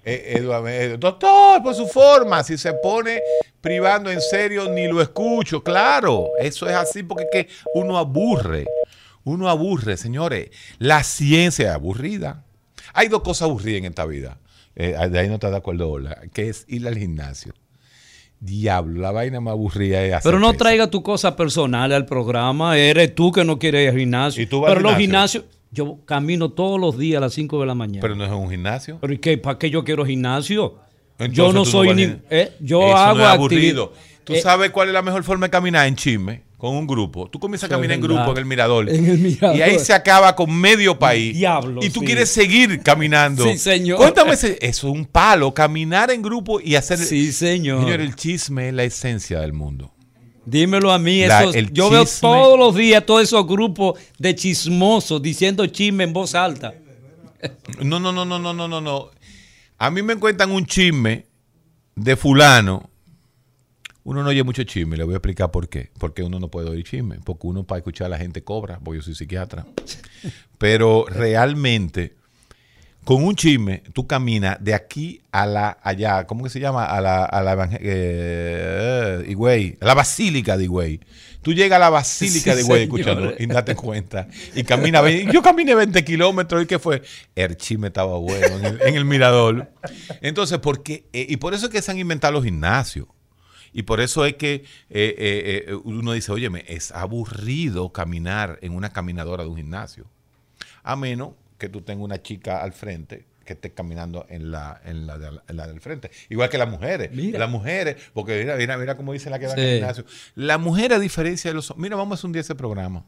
Eh, Eduardo, eh, doctor, por su forma, si se pone privando en serio, ni lo escucho. Claro, eso es así porque es que uno aburre. Uno aburre, señores. La ciencia es aburrida. Hay dos cosas aburridas en esta vida. Eh, de ahí no estás de acuerdo, Ola, que es ir al gimnasio. Diablo, la vaina más aburrida es Pero no traiga tu cosa personal al programa. Eres tú que no quieres ir al gimnasio. ¿Y tú vas Pero al los gimnasio? gimnasios, yo camino todos los días a las 5 de la mañana. Pero no es un gimnasio. Pero ¿y qué? ¿Para qué yo quiero gimnasio? Entonces yo no soy vas ni. al- eh, yo Eso hago no es activi- aburrido. Tú eh, sabes cuál es la mejor forma de caminar en chisme, con un grupo. Tú comienzas a Eso caminar en grupo en el mirador. En el mirador. Y ahí se acaba con medio país. Diablo, Y tú sí. quieres seguir caminando. Sí, señor. Cuéntame, ese- eso es un palo, caminar en grupo y hacer. Sí, señor. Señor, el chisme es la esencia del mundo. Dímelo a mí. La- esos- el yo veo todos los días todos esos grupos de chismosos diciendo chisme en voz alta. No, no, no, no, no, no, no, no. A mí me cuentan un chisme de fulano. Uno no oye mucho chisme, le voy a explicar por qué. Porque uno no puede oír chisme. Porque uno para escuchar a la gente cobra, porque yo soy psiquiatra. Pero realmente, con un chisme, tú caminas de aquí a la allá, ¿cómo que se llama? A la, a la eh, Higüey, a la basílica de Higüey. Tú llegas a la basílica Sí, de Higüey señor. escuchando y date cuenta. Y camina, yo caminé 20 kilómetros y ¿qué fue? El chisme estaba bueno en el, en el mirador. Entonces, porque, eh, y por eso es que se han inventado los gimnasios. Y por eso es que eh, eh, eh, uno dice, óyeme, es aburrido caminar en una caminadora de un gimnasio. A menos que tú tengas una chica al frente que esté caminando en la, en la, de- en la del frente. Igual que las mujeres. Mira. Las mujeres, porque mira, mira, mira cómo dice la que va Sí. al gimnasio. La mujer, a diferencia de los hombres, mira, vamos a hacer un día ese programa.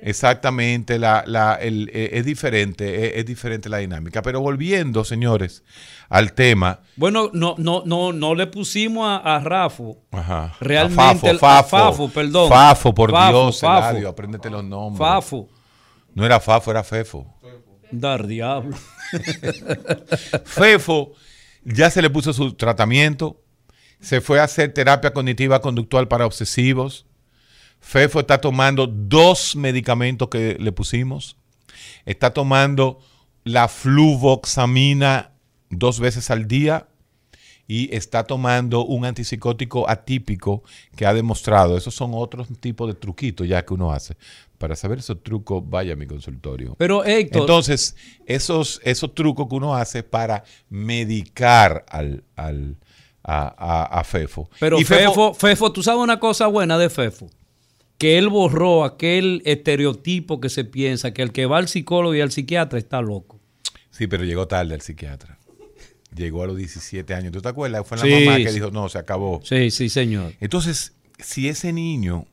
Exactamente, la, la, el- eh, es diferente, es, es diferente la dinámica. Pero volviendo, señores, al tema. Bueno, no, no, no, no le pusimos a, a Rafo. Ajá. Realmente A Fafo, el- a Fafo, Fafo, perdón. Fafo, por Fafo, Dios, Fafo. Eladio, apréndete los nombres. Fafo. No era Fafo, era Fefo. Dar diablo. Fefo ya se le puso su tratamiento, se fue a hacer terapia cognitiva conductual para obsesivos. Fefo está tomando dos medicamentos que le pusimos. Está tomando la fluvoxamina dos veces al día y está tomando un antipsicótico atípico que ha demostrado. Esos son otros tipos de truquitos ya que uno hace. Para saber esos trucos, vaya a mi consultorio. Pero Héctor, Entonces, esos, esos trucos que uno hace para medicar al, al- a, a- a Fefo. pero Y Fefo, Fefo, tú sabes una cosa buena de Fefo. Que él borró aquel estereotipo que se piensa que el que va al psicólogo y al psiquiatra está loco. Sí, pero llegó tarde el psiquiatra. Llegó a los 17 años. ¿Tú te acuerdas? Fue la Sí, mamá que sí. dijo, no, se acabó. Sí, sí, señor. Entonces, si ese niño,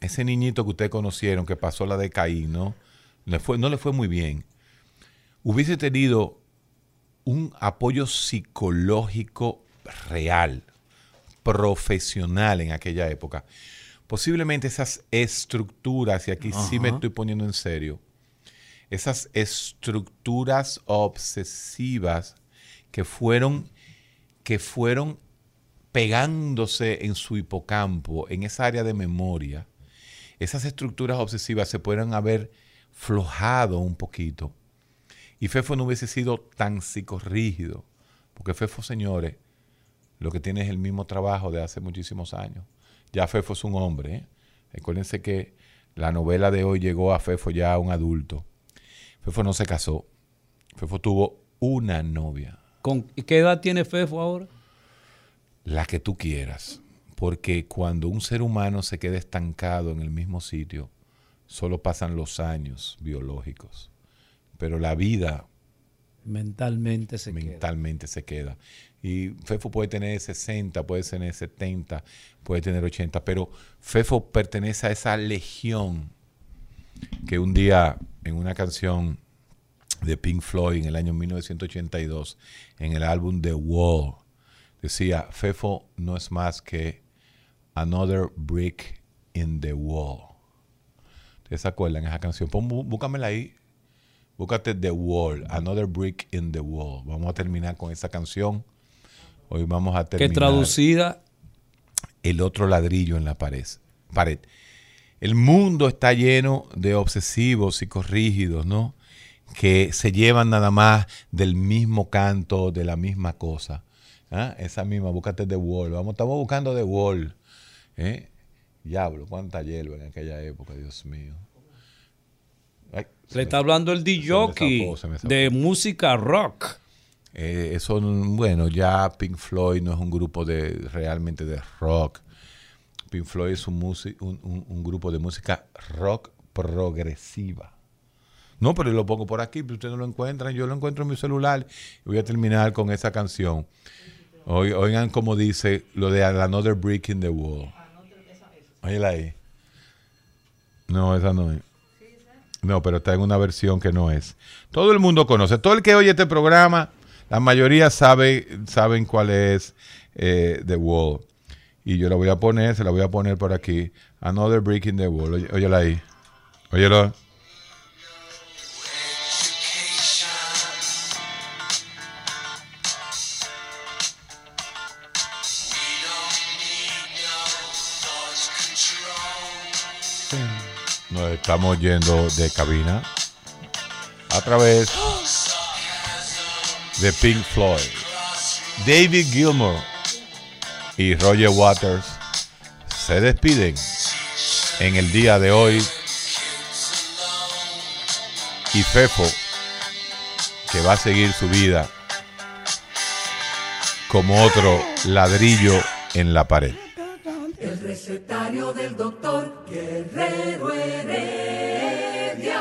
ese niñito que ustedes conocieron, que pasó la de Caín, ¿no? Le fue, no le fue muy bien, hubiese tenido un apoyo psicológico real, profesional en aquella época, posiblemente esas estructuras, y aquí sí me estoy poniendo en serio, esas estructuras obsesivas que fueron, que fueron pegándose en su hipocampo, en esa área de memoria, esas estructuras obsesivas se pueden haber flojado un poquito. Y Fefo no hubiese sido tan psicorrígido, porque Fefo, señores, lo que tiene es el mismo trabajo de hace muchísimos años. Ya Fefo es un hombre. ¿eh? Recuérdense que la novela de hoy llegó a Fefo ya un adulto. Fefo no se casó. Fefo tuvo una novia. ¿Con qué edad tiene Fefo ahora? La que tú quieras. Porque cuando un ser humano se queda estancado en el mismo sitio, solo pasan los años biológicos. Pero la vida Mentalmente se mentalmente se queda. Y Fefo puede tener 60, puede tener 70, puede tener 80, pero Fefo pertenece a esa legión que un día en una canción de Pink Floyd en el año 1982, en el álbum The Wall, decía, Fefo no es más que Another Brick in the Wall. ¿Ustedes se acuerdan esa canción? Pon, búscamela ahí. Búscate The Wall, Another Brick in the Wall. Vamos a terminar con esa canción. Hoy vamos a terminar. Que traducida. El otro ladrillo en la pared. pared. El mundo está lleno de obsesivos psicorrígidos, ¿no? Que se llevan nada más del mismo canto, de la misma cosa. ¿Ah? Esa misma, búscate The Wall. Vamos, estamos buscando The Wall. ¿Eh? Diablo, cuánta hierba en aquella época, Dios mío. Le está hablando el DJ de música rock. Eh, eso, bueno, ya Pink Floyd no es un grupo de realmente de rock. Pink Floyd es un, un, grupo de música rock progresiva. No, pero lo pongo por aquí, pero ustedes no lo encuentran. Yo lo encuentro en mi celular y voy a terminar con esa canción. Oigan como dice lo de Another Brick in the Wall. Óyela ahí. No, esa no es. No, pero está en una versión que no es. Todo el mundo conoce. Todo el que oye este programa, la mayoría sabe, saben cuál es eh, The Wall. Y yo la voy a poner, se la voy a poner por aquí. Another Brick in the Wall. Óyela ahí. Óyelo. Nos estamos yendo de cabina a través de Pink Floyd. David Gilmour y Roger Waters se despiden en el día de hoy. Y Fefo, que va a seguir su vida como otro ladrillo en la pared. El recetario del doctor Guerrero Heredia.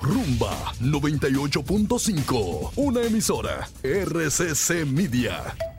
Rumba 98.5, una emisora RCC Media.